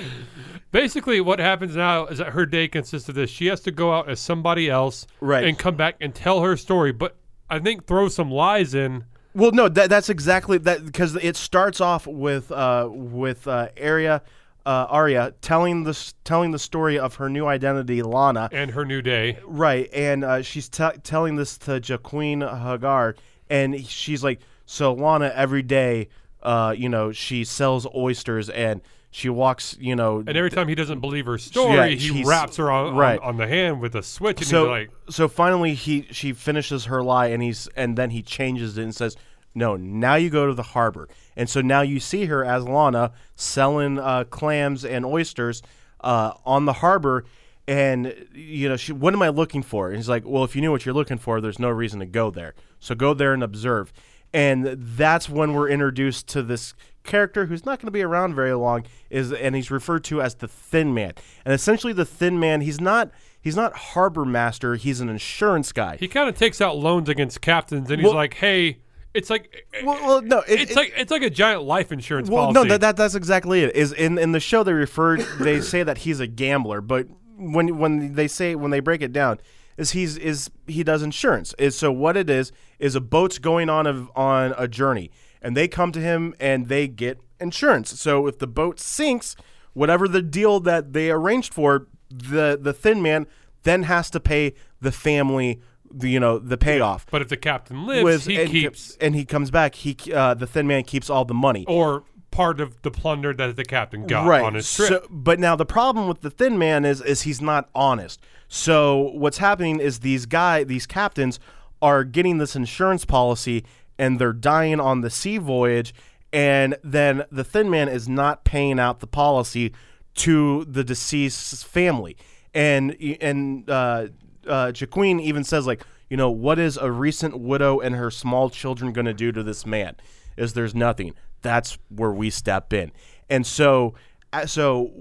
Basically, what happens now is that her day consists of this. She has to go out as somebody else Right. and come back and tell her story, but I think throw some lies in. Well, no, that, that's exactly that because it starts off with uh, with uh, Arya, uh, Arya telling the telling the story of her new identity, Lana. and her new day. Right, and uh, she's t- telling this to Jaqen H'ghar, and she's like, "So Lana, every day, uh, you know, she sells oysters, and she walks, you know, And every time he doesn't believe her story, Yeah, he wraps her on, right. on, on the hand with a switch, and so he's like, so finally he she finishes her lie, and he's and then he changes it and says." No, now you go to the harbor, and so now you see her as Lana selling uh, clams and oysters uh, on the harbor, and you know she. What am I looking for? And he's like, well, if you knew what you're looking for, there's no reason to go there. So go there and observe, and that's when we're introduced to this character who's not going to be around very long. Is and he's referred to as the Thin Man, and essentially the Thin Man. He's not. He's not harbor master. He's an insurance guy. he kind of takes out loans against captains, and he's like, hey, it's like. Eh, well, well, no, it- it's it- like it's like a giant life insurance Well, policy. no, that, that that's exactly it. Is in in the show they refer they say that he's a gambler, but when when they say when they break it down, is he's is he does insurance. Is so what it is is a boat's going on a, on a journey, and they come to him and they get insurance. So if the boat sinks, whatever the deal that they arranged for, the the thin man then has to pay the family. The, you know the payoff. but if the captain lives, With- he and, keeps and he comes back. He uh, the thin man keeps all the money. or part of the plunder that the captain got right. on his trip. So, but now the problem with the thin man is is he's not honest. So what's happening is these guy these captains are getting this insurance policy and they're dying on the sea voyage and then the thin man is not paying out the policy to the deceased's family. And and uh uh Jaqen even says like, you know, what is a recent widow and her small children going to do to this man? Is there's nothing. That's where we step in. And so uh, so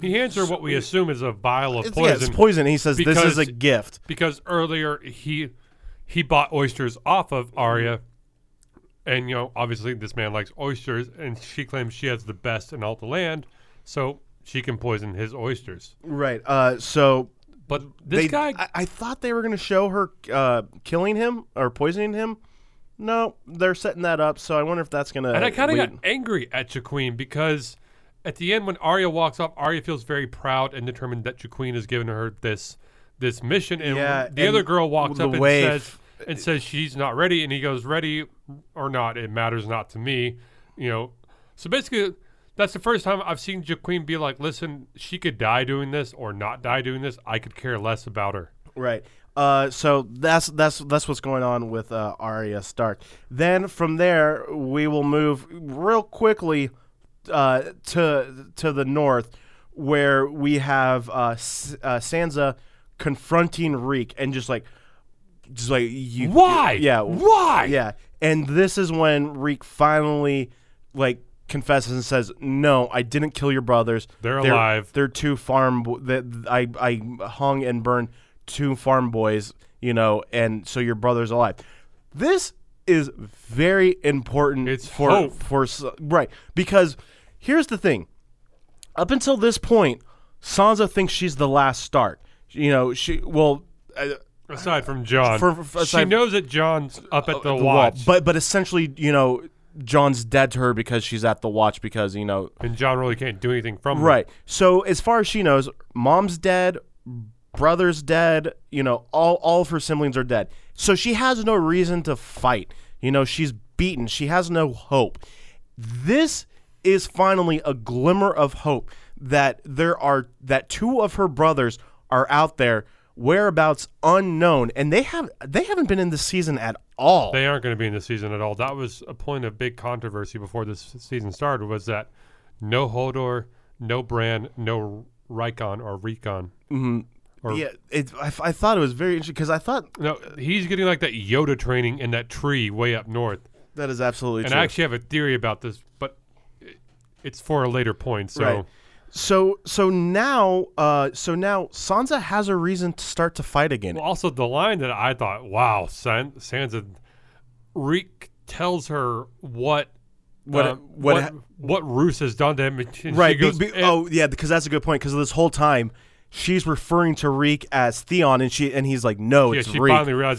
he hands her what we assume is a vial of it's, yeah, poison. it's poison. He says this is a gift. because earlier he he bought oysters off of Arya, and you know obviously this man likes oysters, and she claims she has the best in all the land, so she can poison his oysters. Right. Uh, so But this They- guy, I, I thought they were going to show her uh, killing him or poisoning him. No, they're setting that up. So I wonder if that's going to. and I kind of got angry at Jaqen because at the end when Arya walks off, Arya feels very proud and determined that Jaqen has given her this this mission, and Yeah, the and other girl walks up and says and says she's not ready, and he goes, "Ready or not, it matters not to me." You know, so basically. That's the first time I've seen Jaqen be like, "Listen, she could die doing this or not die doing this. I could care less about her." Right. Uh, so that's that's that's what's going on with uh, Arya Stark. Then from there we will move real quickly uh, to to the north, where we have uh, S- uh, Sansa confronting Reek and just like just like you Why? yeah Why? yeah and this is when Reek finally like confesses and says no I didn't kill your brothers They're alive." they're two farm that I I hung and burned two farm boys, you know, and so your brother's alive. This is very important It's for hope. for right because here's the thing. Up until this point, Sansa thinks she's the last Stark. You know, she well uh, Aside from Jon, For- for- she knows that Jon's up at the, the watch, wall, but but essentially, you know, Jon's dead to her because she's at the watch because you know and Jon really can't do anything from her. Right. So as far as she knows, mom's dead, brother's dead, you know, all all of her siblings are dead. So she has no reason to fight. You know, she's beaten. She has no hope. This is finally a glimmer of hope that there are that two of her brothers are out there whereabouts unknown and they have they haven't been in the season at all. They aren't going to be in the season at all. That was a point of big controversy before this season started. Was that no Hodor, no Bran, no Rykon or Recon? Mm-hmm. Or, yeah, it, I, I thought it was very interesting because I thought No, he's getting like that Yoda training in that tree way up north. that is absolutely And true. I actually have a theory about this, but it- it's for a later point. So Right. So so now uh so now Sansa has a reason to start to fight again. Well, also the line that I thought, wow, San- Sansa, Reek tells her what. What- uh, what what ha- what Roose has done to him, right. goes, be- "Eh, oh yeah, because that's a good point. Because this whole time she's referring to Reek as Theon, and she and he's like, no, Yeah, it's Reek.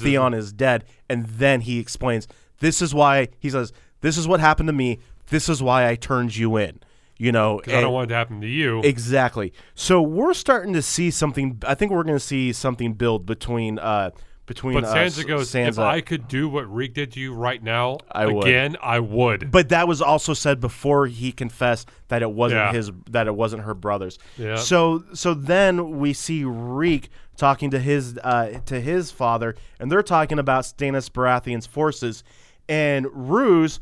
Theon is dead, and then he explains, this is why he says, this is what happened to me. This is why I turned you in. You know, 'cause I don't want it to happen to you. Exactly. So we're starting to see something. I think we're going to see something build between uh between. but uh, Sansa if I could do what Reek did to you right now, I would. again, I would. But that was also said before he confessed that it wasn't Yeah. his that it wasn't her brothers. Yeah. So so then we see Reek talking to his uh, to his father, and they're talking about Stannis Baratheon's forces, and Roose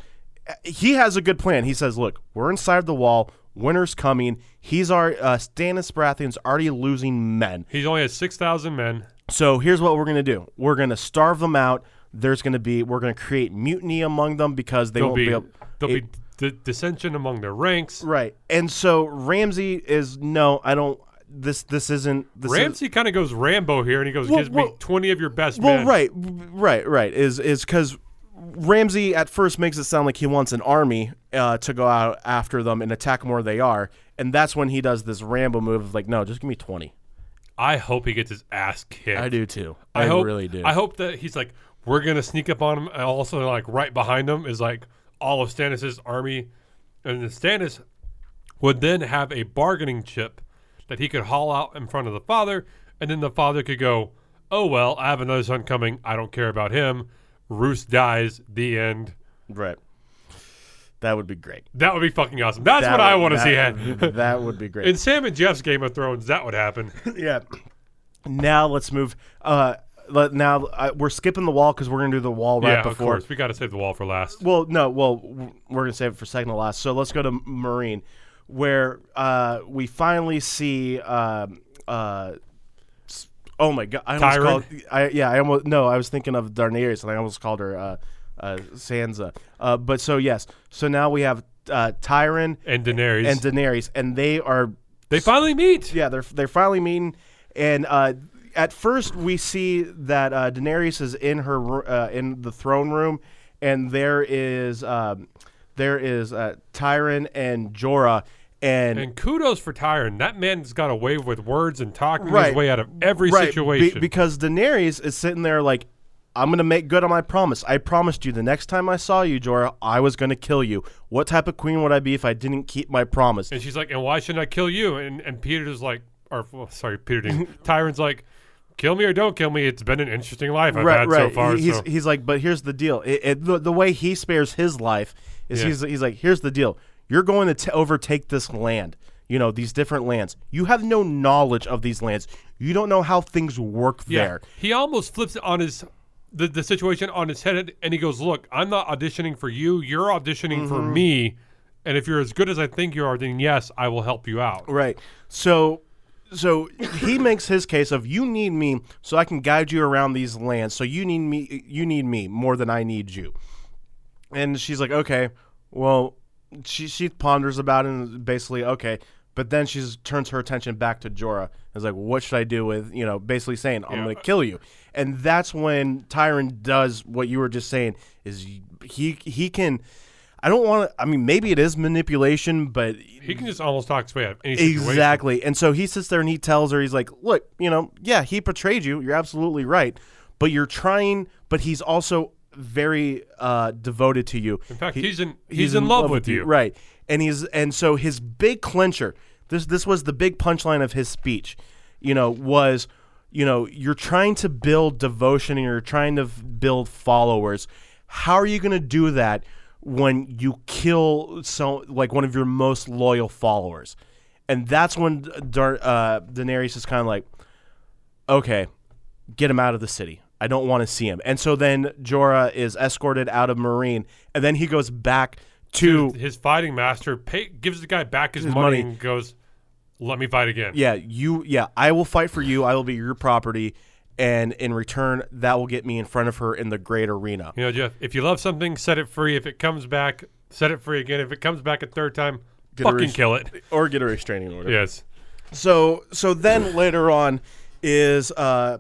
he has a good plan. He says, "Look, we're inside the wall. Winter's coming. He's our uh, Stannis Baratheon's already losing men. He's only has 6,000 men. So here's what we're gonna do. We're gonna starve them out. There's gonna be we're gonna create mutiny among them because they There'll won't be, be able. there'll it- be d- dissension among their ranks. Right. And so Ramsay is no, I don't this this isn't this Ramsay kind of goes Rambo here, and he goes, Well, gives me 20 of your best well, men. right, right, right. Is is because Ramsay at first makes it sound like he wants an army uh, to go out after them and attack them where they are, and that's when he does this Rambo move of like, no, just give me twenty. I hope he gets his ass kicked. I do too. I, I, hope, really do. I hope that he's like, we're gonna sneak up on him, and also like right behind him is like all of Stannis' army, and then Stannis would then have a bargaining chip that he could haul out in front of the father, and then the father could go, "Oh well, I have another son coming. I don't care about him. Roose dies. The end." right. That would be great. That would be fucking awesome. That's That what I want to see that- happen. that would be great. In Sam and Jeff's Game of Thrones, that would happen. yeah. Now let's move. Uh, let, now uh, we're skipping the wall because we're gonna do the wall right yeah, of before. course. We got to save the wall for last. Well, no. Well, we're gonna save it for second to last. So let's go to Meereen, where uh, we finally see. Um, uh, oh my god! I almost called. I yeah. I almost no. I was thinking of Daenerys, and I almost called her uh, uh, Sansa. Uh, but so yes. So now we have uh, Tyrion And Daenerys. and Daenerys, and they are they finally meet. yeah, they're they're finally meeting, and uh, at first we see that uh, Daenerys is in her uh, in the throne room, and there is um, there is uh, Tyrion and Jorah, and, And kudos for Tyrion. That man's got a way with words and talking Right. his way out of every right, be- situation. because Daenerys is sitting there like, I'm gonna make good on my promise. I promised you the next time I saw you, Jorah, I was gonna kill you. What type of queen would I be if I didn't keep my promise? and she's like, "And why shouldn't I kill you?" And and Peter's like, or well, sorry, Peter didn't. Tyrion's like, "Kill me or don't kill me. It's been an interesting life I've right, had right. so far." he's so. he's like, but here's the deal. It, it, the, the way he spares his life is Yeah. he's he's like, here's the deal. You're going to t- overtake this land. You know these different lands. You have no knowledge of these lands. You don't know how things work yeah, there. he almost flips it on his the, the situation on his head, and he goes, "Look, I'm not auditioning for you. You're auditioning for Mm-hmm. me." And if you're as good as I think you are, then yes, I will help you out. Right. So so he makes his case of you need me so I can guide you around these lands. So you need me you need me more than I need you. And she's like, "Okay. Well, she she ponders about it and basically, okay, but then she turns her attention back to Jorah. Is like, what should I do with you know, basically saying I'm Yeah. going to kill you, and that's when Tyrion does what you were just saying. Is he he can, I don't want to. I mean, maybe it is manipulation, but He can just almost talk his way out of any situation. Exactly. And so he sits there and he tells her, he's like, look, you know, yeah, he betrayed you. You're absolutely right. But you're trying, but he's also very uh, devoted to you. In fact, He- he's in he's, in, love, with you. Right. And he's and so his big clincher, this this was the big punchline of his speech, you know, was, you know, you're trying to build devotion and you're trying to build followers. How are you going to do that when you kill so like one of your most loyal followers? And that's when Dar- uh, Daenerys is kind of like, okay, get him out of the city. I don't want to see him. And so then Jorah is escorted out of Meereen, and then he goes back to His fighting master pay, gives the guy back his, His money, money. and goes, "Let me fight again." yeah, you yeah, I will fight for you. I will be your property, and in return, that will get me in front of her in the great arena. You know, Jeff, if you love something, set it free. If it comes back, set it free again. If it comes back a third time, Get fucking kill it. Or get a restraining order. Yes. So so then later on is uh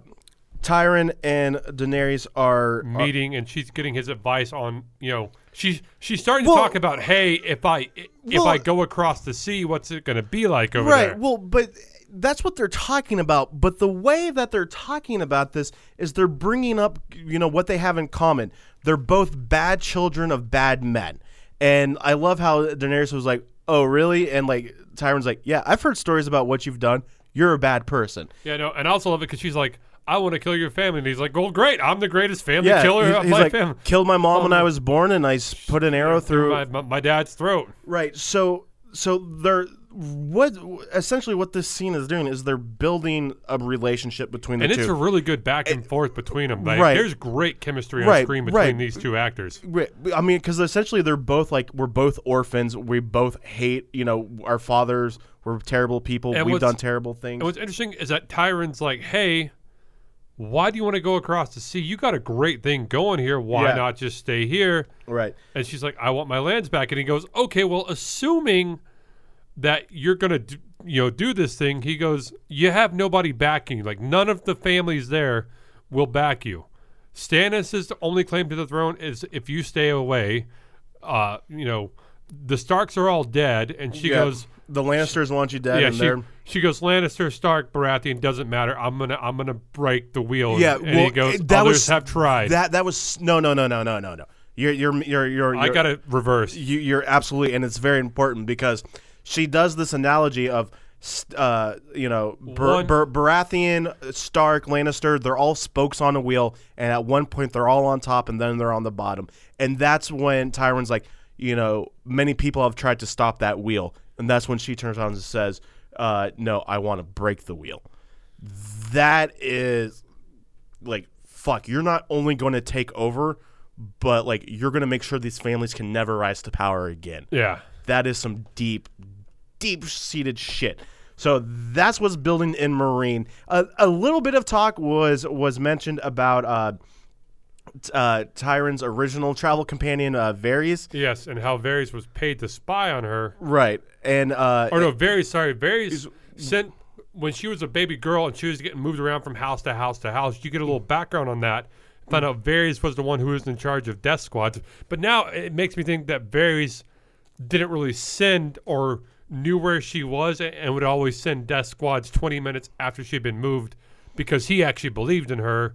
Tyrion and Daenerys are, are Meeting, and she's getting his advice on, you know, she's she's starting Well- to talk about, hey, if I if Well- I go across the sea, what's it going to be like over right. there? Right. Well, but that's what they're talking about. But the way that they're talking about this is they're bringing up, you know, what they have in common. They're both bad children of bad men, and I love how Daenerys was like, "Oh, really?" And like Tyrion's like, "Yeah, I've heard stories about what you've done. You're a bad person." Yeah, no, and I also love it because she's like, I want to kill your family, and he's like, well, great, I'm the greatest family Yeah, killer he's, of he's my like, family. killed my mom when I um, was born, and I put an arrow through my, my, my dad's throat. Right. So so they're what essentially what this scene is doing is they're building a relationship between the And two. it's a really good back and forth between them. Like, right. There's great chemistry on Right, screen between right. these two actors. Right. I mean, because essentially they're both like we're both orphans. We both hate, you know, our fathers. We're terrible people. And We've done terrible things. And what's interesting is that Tyrion's like, hey, why do you want to go across the sea? You got a great thing going here. Why Yeah. not just stay here? right. And she's like, I want my lands back. And he goes, okay, well, assuming that you're gonna, do, you know, do this thing, he goes, you have nobody backing. you. Like none of the families there will back you. Stannis' only claim to the throne is if you stay away. Uh, you know, the Starks are all dead, and she Yeah. goes, The Lannisters want you dead, yeah, she, she goes Lannister, Stark, Baratheon doesn't matter. I'm gonna I'm gonna break the wheel. yeah. and well, he goes. that Others was have tried. That that was no no no no no no no. You're you're you're you're. I got it reversed. You, you're absolutely, and it's very important because she does this analogy of, uh, you know, Bar- Bar- Baratheon, Stark, Lannister. They're all spokes on a wheel, and at one point they're all on top, and then they're on the bottom. And that's when Tyrion's like, you know, many people have tried to stop that wheel, and that's when she turns around and says, uh, "No, I want to break the wheel." That is like fuck you're not only going to take over but like you're going to make sure these families can never rise to power again yeah. that is some deep deep seated shit so that's what's building in Meereen a, a little bit of talk was was mentioned about uh uh Tyrion's original travel companion uh Varys. Yes, and how Varys was paid to spy on her. right and uh Or no, Varys. Sorry, Varys sent when she was a baby girl and she was getting moved around from house to house to house. You get a little background on that. Found out Varys was the one who was in charge of death squads. But now it makes me think that Varys didn't really send or knew where she was and would always send death squads 20 minutes after she'd been moved because he actually believed in her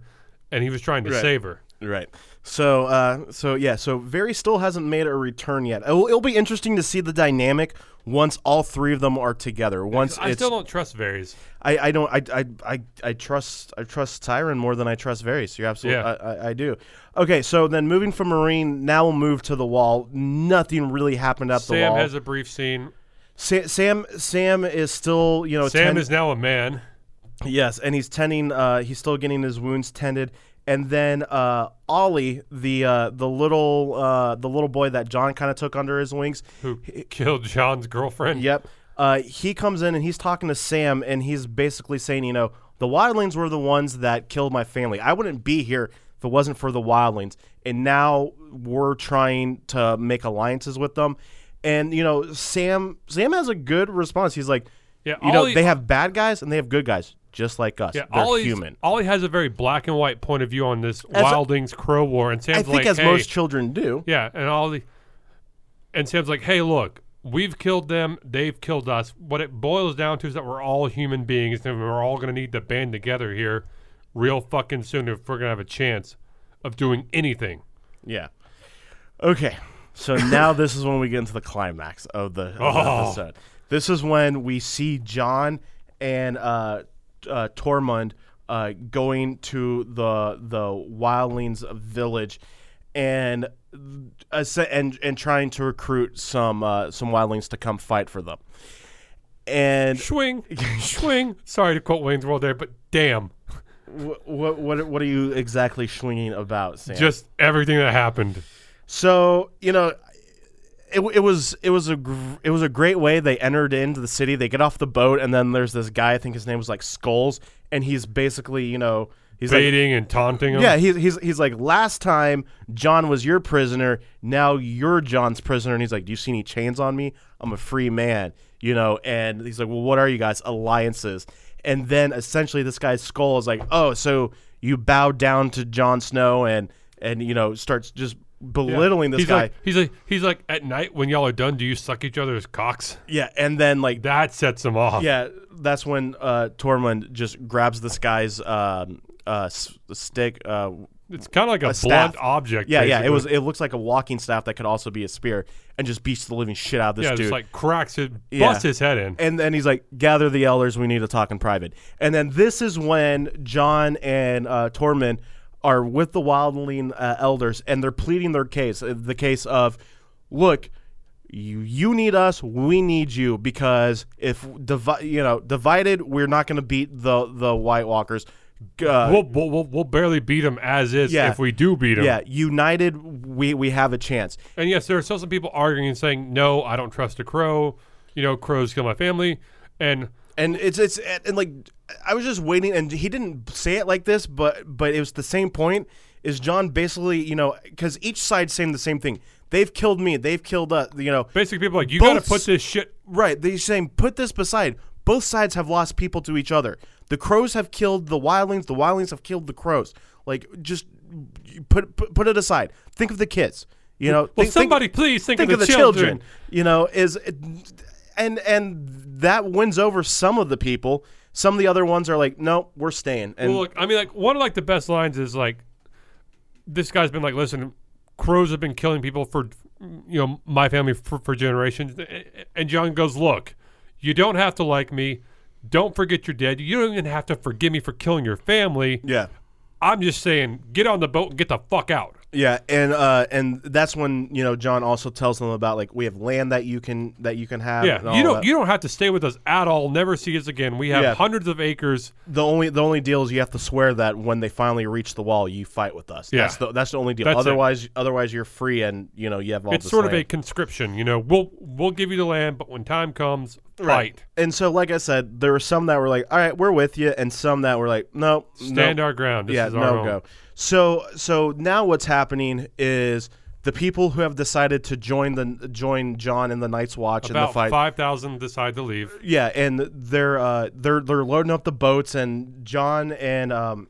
and he was trying to Right. save her. Right. So, uh, so yeah. So, Varys still hasn't made a return yet. It'll, it'll be interesting to see the dynamic once all three of them are together. Once I it's, still don't trust Varys. I, I don't, I, I, I, I trust, I trust Tyrion more than I trust Varys. You're absolutely, Yeah. I, I, I do. Okay, so then moving from Meereen, now we'll move to the wall. Nothing really happened at the wall. Sam wall. has a brief scene. Sa- Sam, Sam is still, you know, Sam tend- is now a man. Yes, and he's tending. Uh, he's still getting his wounds tended. And then uh, Ollie, the uh, the little uh, the little boy that Jon kind of took under his wings. who killed Jon's girlfriend. Yep. Uh, he comes in and he's talking to Sam, and he's basically saying, you know, the wildlings were the ones that killed my family. I wouldn't be here if it wasn't for the wildlings. And now we're trying to make alliances with them. And you know, Sam Sam has a good response. He's like, Yeah, you know, they have bad guys and they have good guys, just like us. Yeah, They're Ollie's, human. Ollie has a very black and white point of view on this As a- Wildings Crow War, and Sam's I think like, as hey, most children do. yeah, and Ollie, and Sam's like, hey, look, we've killed them, they've killed us. What it boils down to is that we're all human beings, and we're all gonna need to band together here, real fucking soon if we're gonna have a chance of doing anything. Yeah. Okay. So now this is when we get into the climax of the, of the Oh. episode. This is when we see Jon and uh, uh, Tormund uh, going to the the wildlings village and uh, and and trying to recruit some uh, some wildlings to come fight for them. And Swing, swing. Sorry to quote Wayne's World there, but damn, what what what what are you exactly swinging about, Sam? just everything that happened. So you know, it, it was it was a gr- it was a great way they entered into the city. They get off the boat, and then there's this guy. I think his name was like Skulls, and he's basically you know he's like. Baiting and taunting him. Yeah, he's, he's he's like last time Jon was your prisoner, now you're Jon's prisoner, and he's like, do you see any chains on me? I'm a free man, you know. And he's like, well, what are you guys alliances? And then essentially this guy's skull is like, oh, so you bow down to Jon Snow and and you know starts just belittling this he's guy. Like, he's like, he's like, at night when y'all are done, do you suck each other's cocks? yeah, and then like That sets him off. yeah, that's when uh, Tormund just grabs this guy's um, uh, s- stick. Uh, It's kind of like a, A blunt object. yeah, yeah, it was. It looks like a walking staff that could also be a spear, and just beats the living shit out of this yeah, dude. just like cracks it, Yeah. busts his head in. and then he's like, "Gather the elders. We need to talk in private." And then this is when Jon and uh, Tormund are with the Wildling uh, elders, and they're pleading their case. uh, The case of, look, you you need us, we need you, because if divi- you know divided, we're not going to beat the the White Walkers. Uh, we'll, we'll, we'll, barely beat them as is Yeah. if we do beat them. yeah, united, we we have a chance. And yes, there are still some people arguing and saying, no, I don't trust a crow. You know, crows kill my family. And and it's it's and, like I was just waiting, and he didn't say it like this, but but it was the same point. Is Jon basically you know because each side saying the same thing? They've killed me. They've killed us. You know, basically, people are like, you got to put this shit. right? They're saying put this beside. Both sides have lost people to each other. The crows have killed the wildlings. The wildlings have killed the crows. Like just put put, put it aside. Think of the kids. You know, Well, think, think- somebody please think, think of the, children. You know, is and and that wins over some of the people. Some of the other ones are like, no, we're staying. And Well, look, I mean, like one of like the best lines is like, this guy's been like, listen, crows have been killing people for, you know, my family for, for generations. And Jon goes, look, you don't have to like me. Don't forget you're dead. You don't even have to forgive me for killing your family. yeah, I'm just saying, get on the boat and get the fuck out. Yeah, and uh, and that's when you know Jon also tells them about like we have land that you can that you can have. Yeah, you don't that. you don't have to stay with us at all. Never see us again. We have Yeah. hundreds of acres. the only the only deal is you have to swear that when they finally reach the wall, you fight with us. Yeah. that's the, that's the only deal. That's it. otherwise, otherwise you're free and you know you have all. It's sort of a conscription. You know, we'll we'll give you the land, but when time comes, fight. And so, like I said, there were some that were like, "All right, we're with you," and some that were like, "No, Stand no. our ground. This yeah, is our no home. go." So, so now what's happening is the people who have decided to join the join Jon in the Night's Watch in the About fight. five thousand decide to leave. Yeah, and they're uh, they're they're loading up the boats, and Jon and um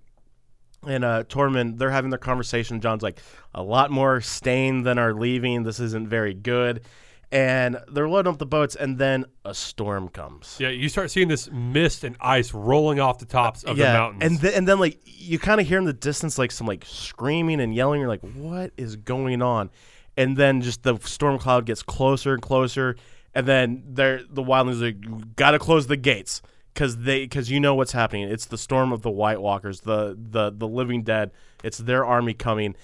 and uh Tormund they're having their conversation. Jon's like, a lot more staying than are leaving. This isn't very good. And they're loading up the boats, and then a storm comes. Yeah, you start seeing this mist and ice rolling off the tops of the mountains. and then and then like you kind of hear in the distance like some like screaming and yelling. You're like, what is going on? And then just the storm cloud gets closer and closer, and then they're the wildlings are like, gotta close the gates because they because you know what's happening. It's the storm of the White Walkers, the the the living dead. It's their army coming,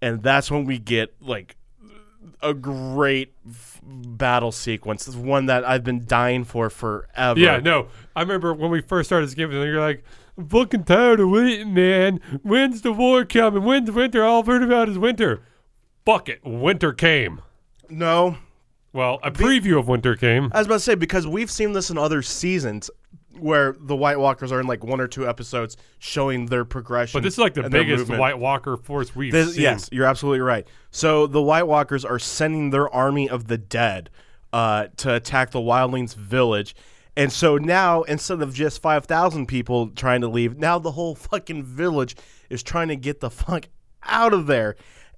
and that's when we get like a great f- battle sequence. It's one that I've been dying for forever. yeah, no, I remember when we first started this game, and you're like, I'm fucking tired of waiting, man. When's the war coming? When's winter? All I've heard about is winter. Fuck it, winter came. No, Well, a preview of winter came. I was about to say because we've seen this in other seasons where the White Walkers are in like one or two episodes showing their progression. But this is like the biggest. White Walker force we've This- seen. yes, you're absolutely right. So the White Walkers are sending their army of the dead uh, to attack the Wildlings village. And so now, instead of just 5,000 people trying to leave, now the whole fucking village is trying to get the fuck out of there.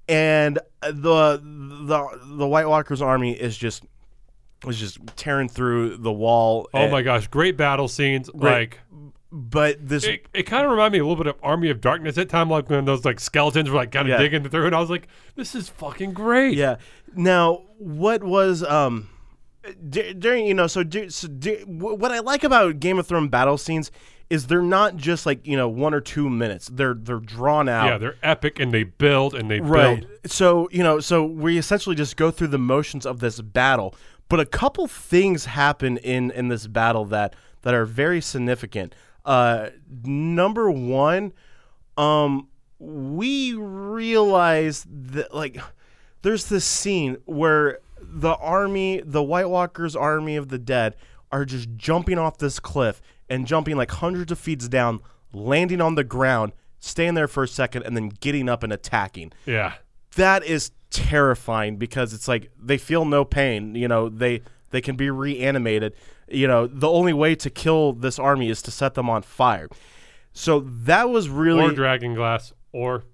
And uh, the the the White Walkers army is just was just tearing through the wall. Oh and- my gosh, great battle scenes. Right. Like But this it, it kind of reminded me a little bit of Army of Darkness at time, like when those like skeletons were like kind of Yeah. digging through, and I was like, this is fucking great. Yeah. Now, what was um d- during you know so, du- so wh- what I like about Game of Thrones battle scenes is they're not just like you know one or two minutes. They're they're drawn out. Yeah, they're epic and they build and they right. build. So you know so we essentially just go through the motions of this battle, but a couple things happen in in this battle that that are very significant. Uh, number one, um, we realize that like there's this scene where the army, the White Walkers army of the dead, are just jumping off this cliff and jumping like hundreds of feet down, landing on the ground, staying there for a second, and then getting up and attacking. Yeah. That is terrifying because it's like they feel no pain. You know, they they can be reanimated. You know, the only way to kill this army is to set them on fire. So that was really Or Dragon Glass or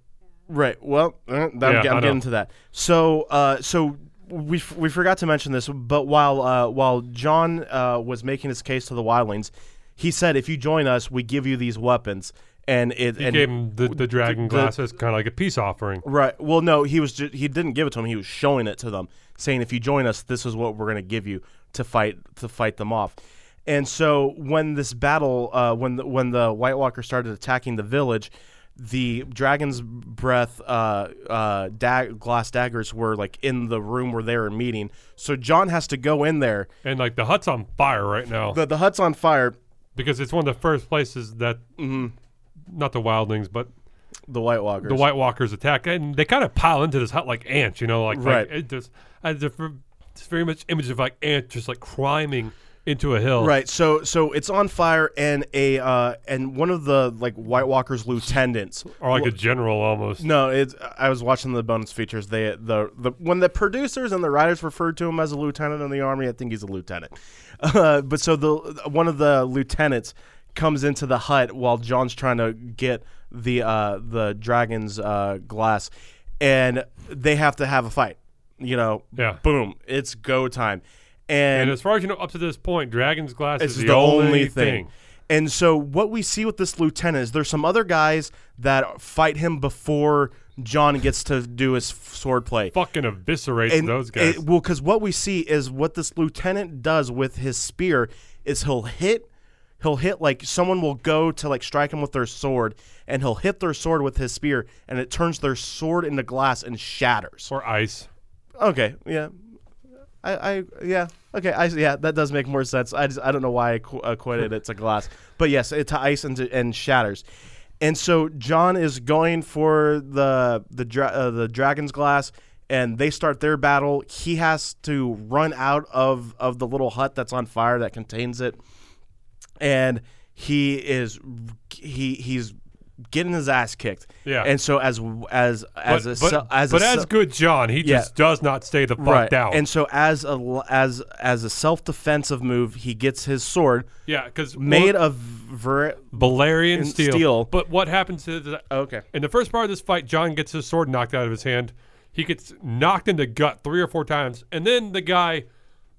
Right. Well, uh, that, Yeah, I'm, I'm getting to that. So, uh, so we f- we forgot to mention this, but while uh, while Jon uh, was making his case to the wildlings, he said, "If you join us, we give you these weapons." And it he and gave him the, the Dragon the- Glass as kind of like a peace offering. Right. Well, no, he was he didn't give it to them. He was showing it to them, saying, "If you join us, this is what we're going to give you to fight to fight them off." And so when this battle, uh, when the, when the White Walker started attacking the village, the dragon's breath uh, uh, dag- glass daggers were like in the room where they were meeting. So Jon has to go in there. And like the hut's on fire right now The the hut's on fire. because it's one of the first places that, Mm-hmm. Not the wildlings, but The White Walkers. the White Walkers attack, and they kind of pile into this hut like ants, you know, like Right. Like, it just, I just, it's very much image of like ants just like climbing into a hill. Right. So so it's on fire, and a uh, and one of the like White Walkers lieutenants Or like a general almost. No, it's. I was watching the bonus features. They the the when the producers and the writers referred to him as a lieutenant in the army, I think he's a lieutenant. Uh, but so the one of the lieutenants comes into the hut while Jon's trying to get the uh, the dragon's uh, glass, and they have to have a fight. You know, Yeah. boom, it's go time, And and, as far as you know, up to this point, Dragon's Glass is the, only thing. thing. And so what we see with this lieutenant is there's some other guys that fight him before Jon gets to do his sword play. Fucking eviscerates those guys. it- well, because what we see is what this lieutenant does with his spear is he'll hit, he'll hit like someone will go to like strike him with their sword, and he'll hit their sword with his spear, and it turns their sword into glass and shatters. or ice. Okay, yeah, I, I yeah, okay, I yeah, that does make more sense. I just I don't know why I qu- equated it to glass, but yes, it to ice and, and shatters. And so Jon is going for the the dra- uh, the dragon's glass, and they start their battle. He has to run out of of the little hut that's on fire that contains it, and he is he he's getting his ass kicked. Yeah. And so as as as But, a but, as but a as good Jon, he Yeah. just does not stay the fuck right. down. And so as a as as a self defensive move, he gets his sword yeah, because made of ver- Valyrian steel. steel. But what happens is that okay. in the first part of this fight, Jon gets his sword knocked out of his hand. He gets knocked in the gut three or four times, and then the guy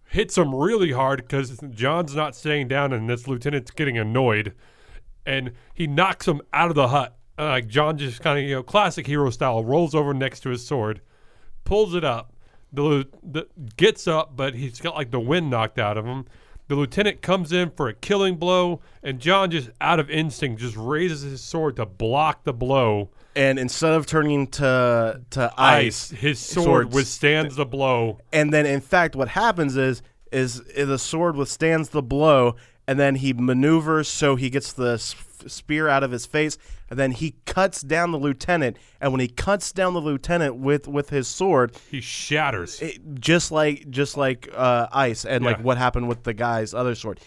hits him really hard because Jon's not staying down and this lieutenant's getting annoyed, and he knocks him out of the hut. Uh, like Jon just kind of you know classic hero style rolls over next to his sword, pulls it up. The, the gets up, but he's got like the wind knocked out of him. The lieutenant comes in for a killing blow, and Jon just out of instinct just raises his sword to block the blow. And instead of turning to to ice, his sword swords- withstands the blow. and then in fact what happens is is the sword withstands the blow and then he maneuvers so he gets the spear out of his face and then he cuts down the lieutenant and when he cuts down the lieutenant with with his sword He shatters. it, just like just like uh, ice and like what happened with the guy's other sword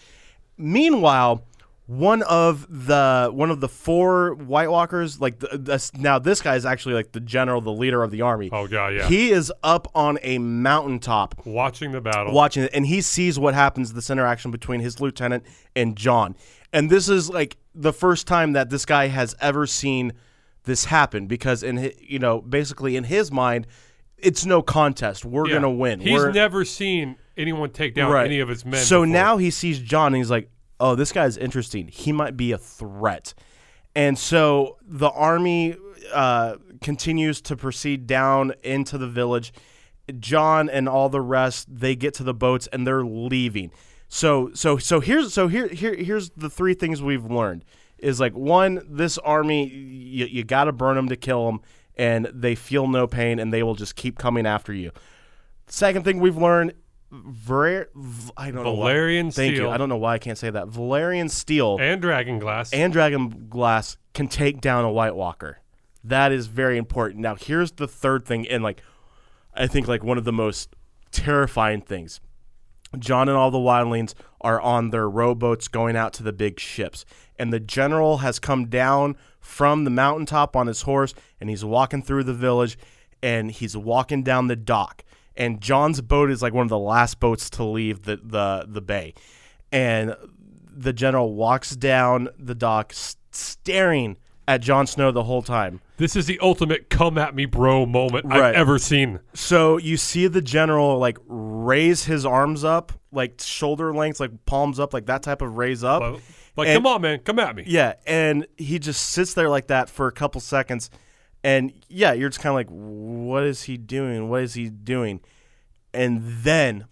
meanwhile one of the one of the four White Walkers, like the, this, now, this guy is actually like the general, the leader of the army. Oh, God, yeah. He is up on a mountaintop Watching the battle. watching it, and he sees what happens, this interaction between his lieutenant and Jon. And this is like the first time that this guy has ever seen this happen because in hi- you know basically in his mind, it's no contest. We're Yeah. gonna win. He's We're, never seen anyone take down Right. any of his men. So before. now he sees Jon and he's like, "Oh, this guy's interesting. He might be a threat." And so the army uh, continues to proceed down into the village. Jon and all the rest they get to the boats and they're leaving. So so so here's so here here here's the three things we've learned is like one this army you, you got to burn them to kill them and they feel no pain and they will just keep coming after you. Second thing we've learned, Ver- I don't know. why- Valyrian Thank you. I don't know why I can't say that. Valyrian steel and, and Dragon Glass. and Dragon Glass can take down a White Walker. That is very important. Now, here's the third thing, and like, I think like one of the most terrifying things. Jon and all the wildlings are on their rowboats going out to the big ships. And the general has come down from the mountaintop on his horse and he's walking through the village and he's walking down the dock. And Jon's boat is like one of the last boats to leave the, the, the bay. And the general walks down the dock s- staring at Jon Snow the whole time. this is the ultimate come at me, bro moment Right. I've ever seen. So you see the general like raise his arms up, like shoulder lengths, like palms up, like that type of raise up. Like, like, And- come on, man, come at me. Yeah, and he just sits there like that for a couple seconds, and yeah, you're just kind of like, what is he doing? What is he doing? And then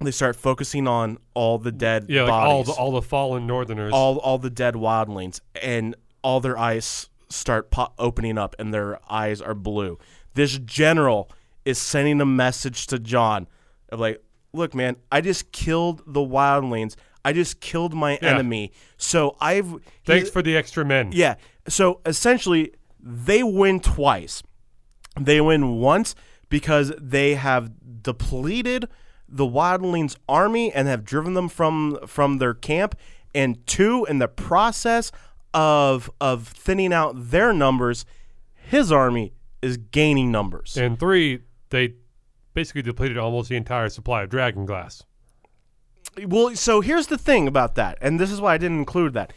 they start focusing on all the dead Yeah, like all the all the fallen Northerners. all all the dead wildlings, and all their eyes start po- opening up, and their eyes are blue. This general is sending a message to Jon of like, look, man, I just killed the wildlings. I just killed my Yeah. enemy. So I've Thanks for the extra men. yeah. So essentially, they win twice. They win once because they have depleted the wildlings' army and have driven them from from their camp, and two, in the process of of thinning out their numbers, his army is gaining numbers. And three, they basically depleted almost the entire supply of Dragon Glass. Well, so here's the thing about that, and this is why I didn't include that.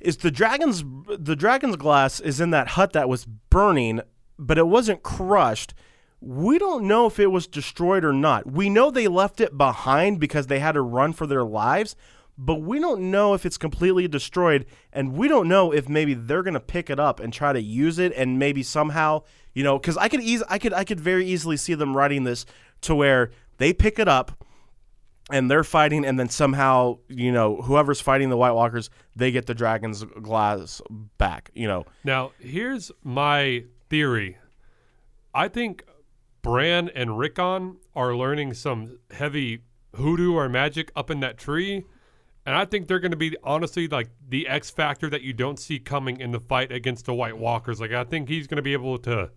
Is the dragon's the dragon's glass is in that hut that was burning, but it wasn't crushed. We don't know if it was destroyed or not. We know they left it behind because they had to run for their lives, but we don't know if it's completely destroyed, and we don't know if maybe they're gonna pick it up and try to use it, and maybe somehow, you know, because I could eas- I could I could very easily see them writing this to where they pick it up and they're fighting, and then somehow, you know, whoever's fighting the White Walkers, they get the dragon's glass back. You know, Now, here's my theory. I think Bran and Rickon are learning some heavy hoodoo or magic up in that tree. And I think they're going to be honestly like the X factor that you don't see coming in the fight against the White Walkers. Like I think he's going to be able to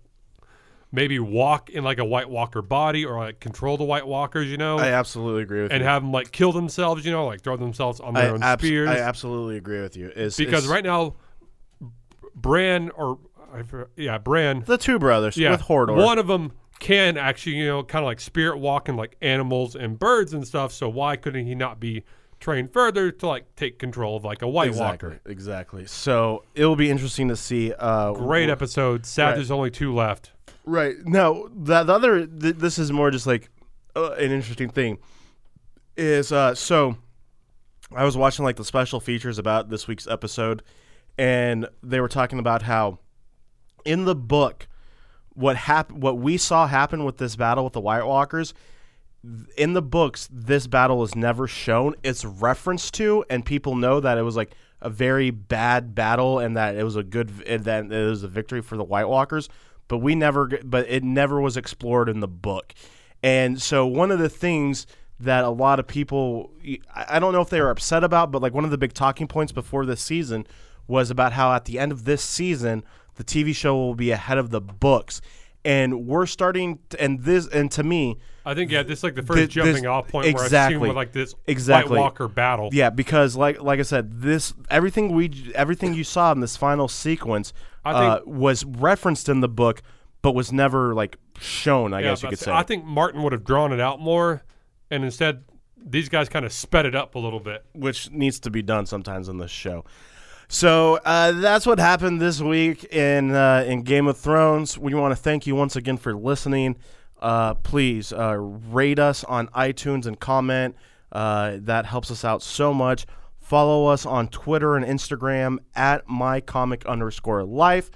maybe walk in like a White Walker body or like control the White Walkers, you know, I absolutely agree with and you. have them like kill themselves, you know, like throw themselves on their I, own spears. I absolutely agree with you. Is because is right now, Bran or yeah, Bran the two brothers yeah, with Hodor, One of them can actually, you know, kind of like spirit walking like animals and birds and stuff. So why couldn't he not be trained further to like take control of like a White exactly, Walker? exactly. So it will be interesting to see. Uh, Great episode. Sad Right. there's only two left. Right. Now, the, the other th- this is more just like uh, an interesting thing is uh, so I was watching like the special features about this week's episode, and they were talking about how in the book what hap- what we saw happen with this battle with the White Walkers in the books this battle is never shown. It's referenced to and people know that it was like a very bad battle and that it was a good that it was a victory for the White Walkers but we never but it never was explored in the book and so one of the things that a lot of people I don't know if they were upset about but like one of the big talking points before this season was about how at the end of this season the TV show will be ahead of the books and we're starting to, and this and to me I think yeah, this is like the first Thi- jumping this- off point where I've exactly. seen with like this Exactly. White Walker battle. Yeah, because like like I said, this everything we everything you saw in this final sequence uh, think- was referenced in the book, but was never like shown. I Yeah, guess you could say. I think Martin would have drawn it out more, and instead these guys kind of sped it up a little bit. which needs to be done sometimes in this show. So uh, that's what happened this week in uh, in Game of Thrones. We want to thank you once again for listening. Uh, please uh, rate us on iTunes and comment. Uh, that helps us out so much. Follow us on Twitter and Instagram at mycomic underscore life.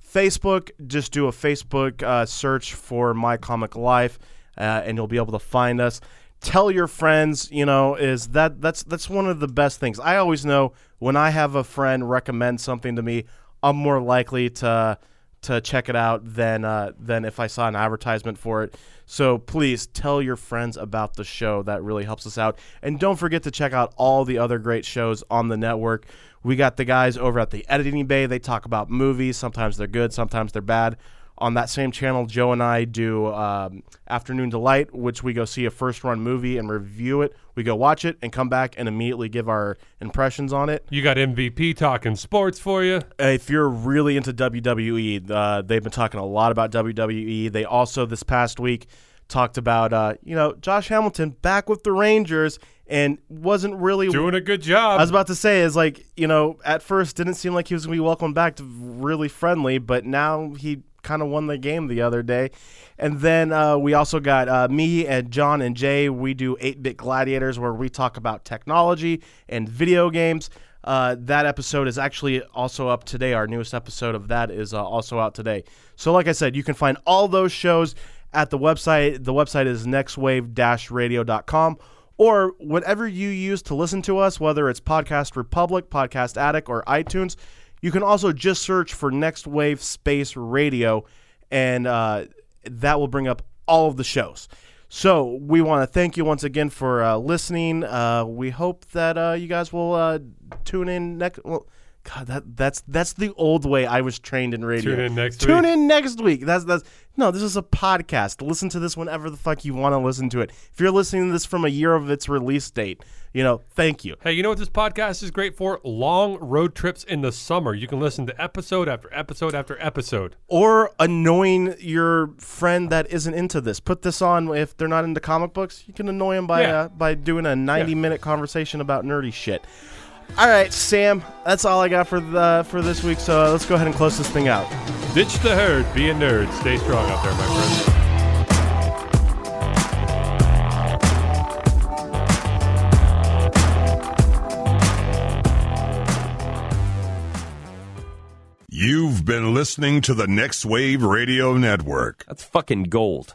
Facebook, just do a Facebook uh, search for My Comic Life, uh, and you'll be able to find us. Tell your friends, you know, is that that's that's one of the best things. I always know when I have a friend recommend something to me, I'm more likely to to check it out than uh, than if I saw an advertisement for it. So please tell your friends about the show. That really helps us out. And don't forget to check out all the other great shows on the network. We got the guys over at the Editing Bay. They talk about movies. Sometimes they're good, sometimes they're bad. On that same channel, Joe and I do um, Afternoon Delight, which we go see a first run movie and review it. We go watch it and come back and immediately give our impressions on it. You got MVP talking sports for you. if you're really into WWE, uh, they've been talking a lot about WWE. They also this past week talked about uh, you know Josh Hamilton back with the Rangers and wasn't really. Doing a good job. I was about to say is like you know at first didn't seem like he was gonna be welcomed back to really friendly, but now he kind of won the game the other day. And then uh, we also got uh, me and John and Jay. We do 8 Bit Gladiators where we talk about technology and video games. Uh, that episode is actually also up today. Our newest episode of that is uh, also out today. So, like I said, you can find all those shows at the website. The website is nextwave-radio.com or whatever you use to listen to us, whether it's Podcast Republic, Podcast Addict, or iTunes. You can also just search for Next Wave Space Radio, and uh, that will bring up all of the shows. So we want to thank you once again for uh, listening. Uh, we hope that uh, you guys will uh, tune in next. Well, God, that that's that's the old way I was trained in radio. Tune in next Tune week. in next week. That's that's no. This is a podcast. Listen to this whenever the fuck you want to listen to it. If you're listening to this from a year of its release date, you know, thank you. Hey, you know what this podcast is great for? Long road trips in the summer. You can listen to episode after episode after episode. or annoying your friend that isn't into this. Put this on if they're not into comic books. You can annoy them by Yeah. uh, by doing a 90 Yeah. minute conversation about nerdy shit. All right, Sam, that's all I got for the for this week. So uh, let's go ahead and close this thing out. Ditch the herd. Be a nerd. Stay strong out there, my friends. You've been listening to the Next Wave Radio Network. That's fucking gold.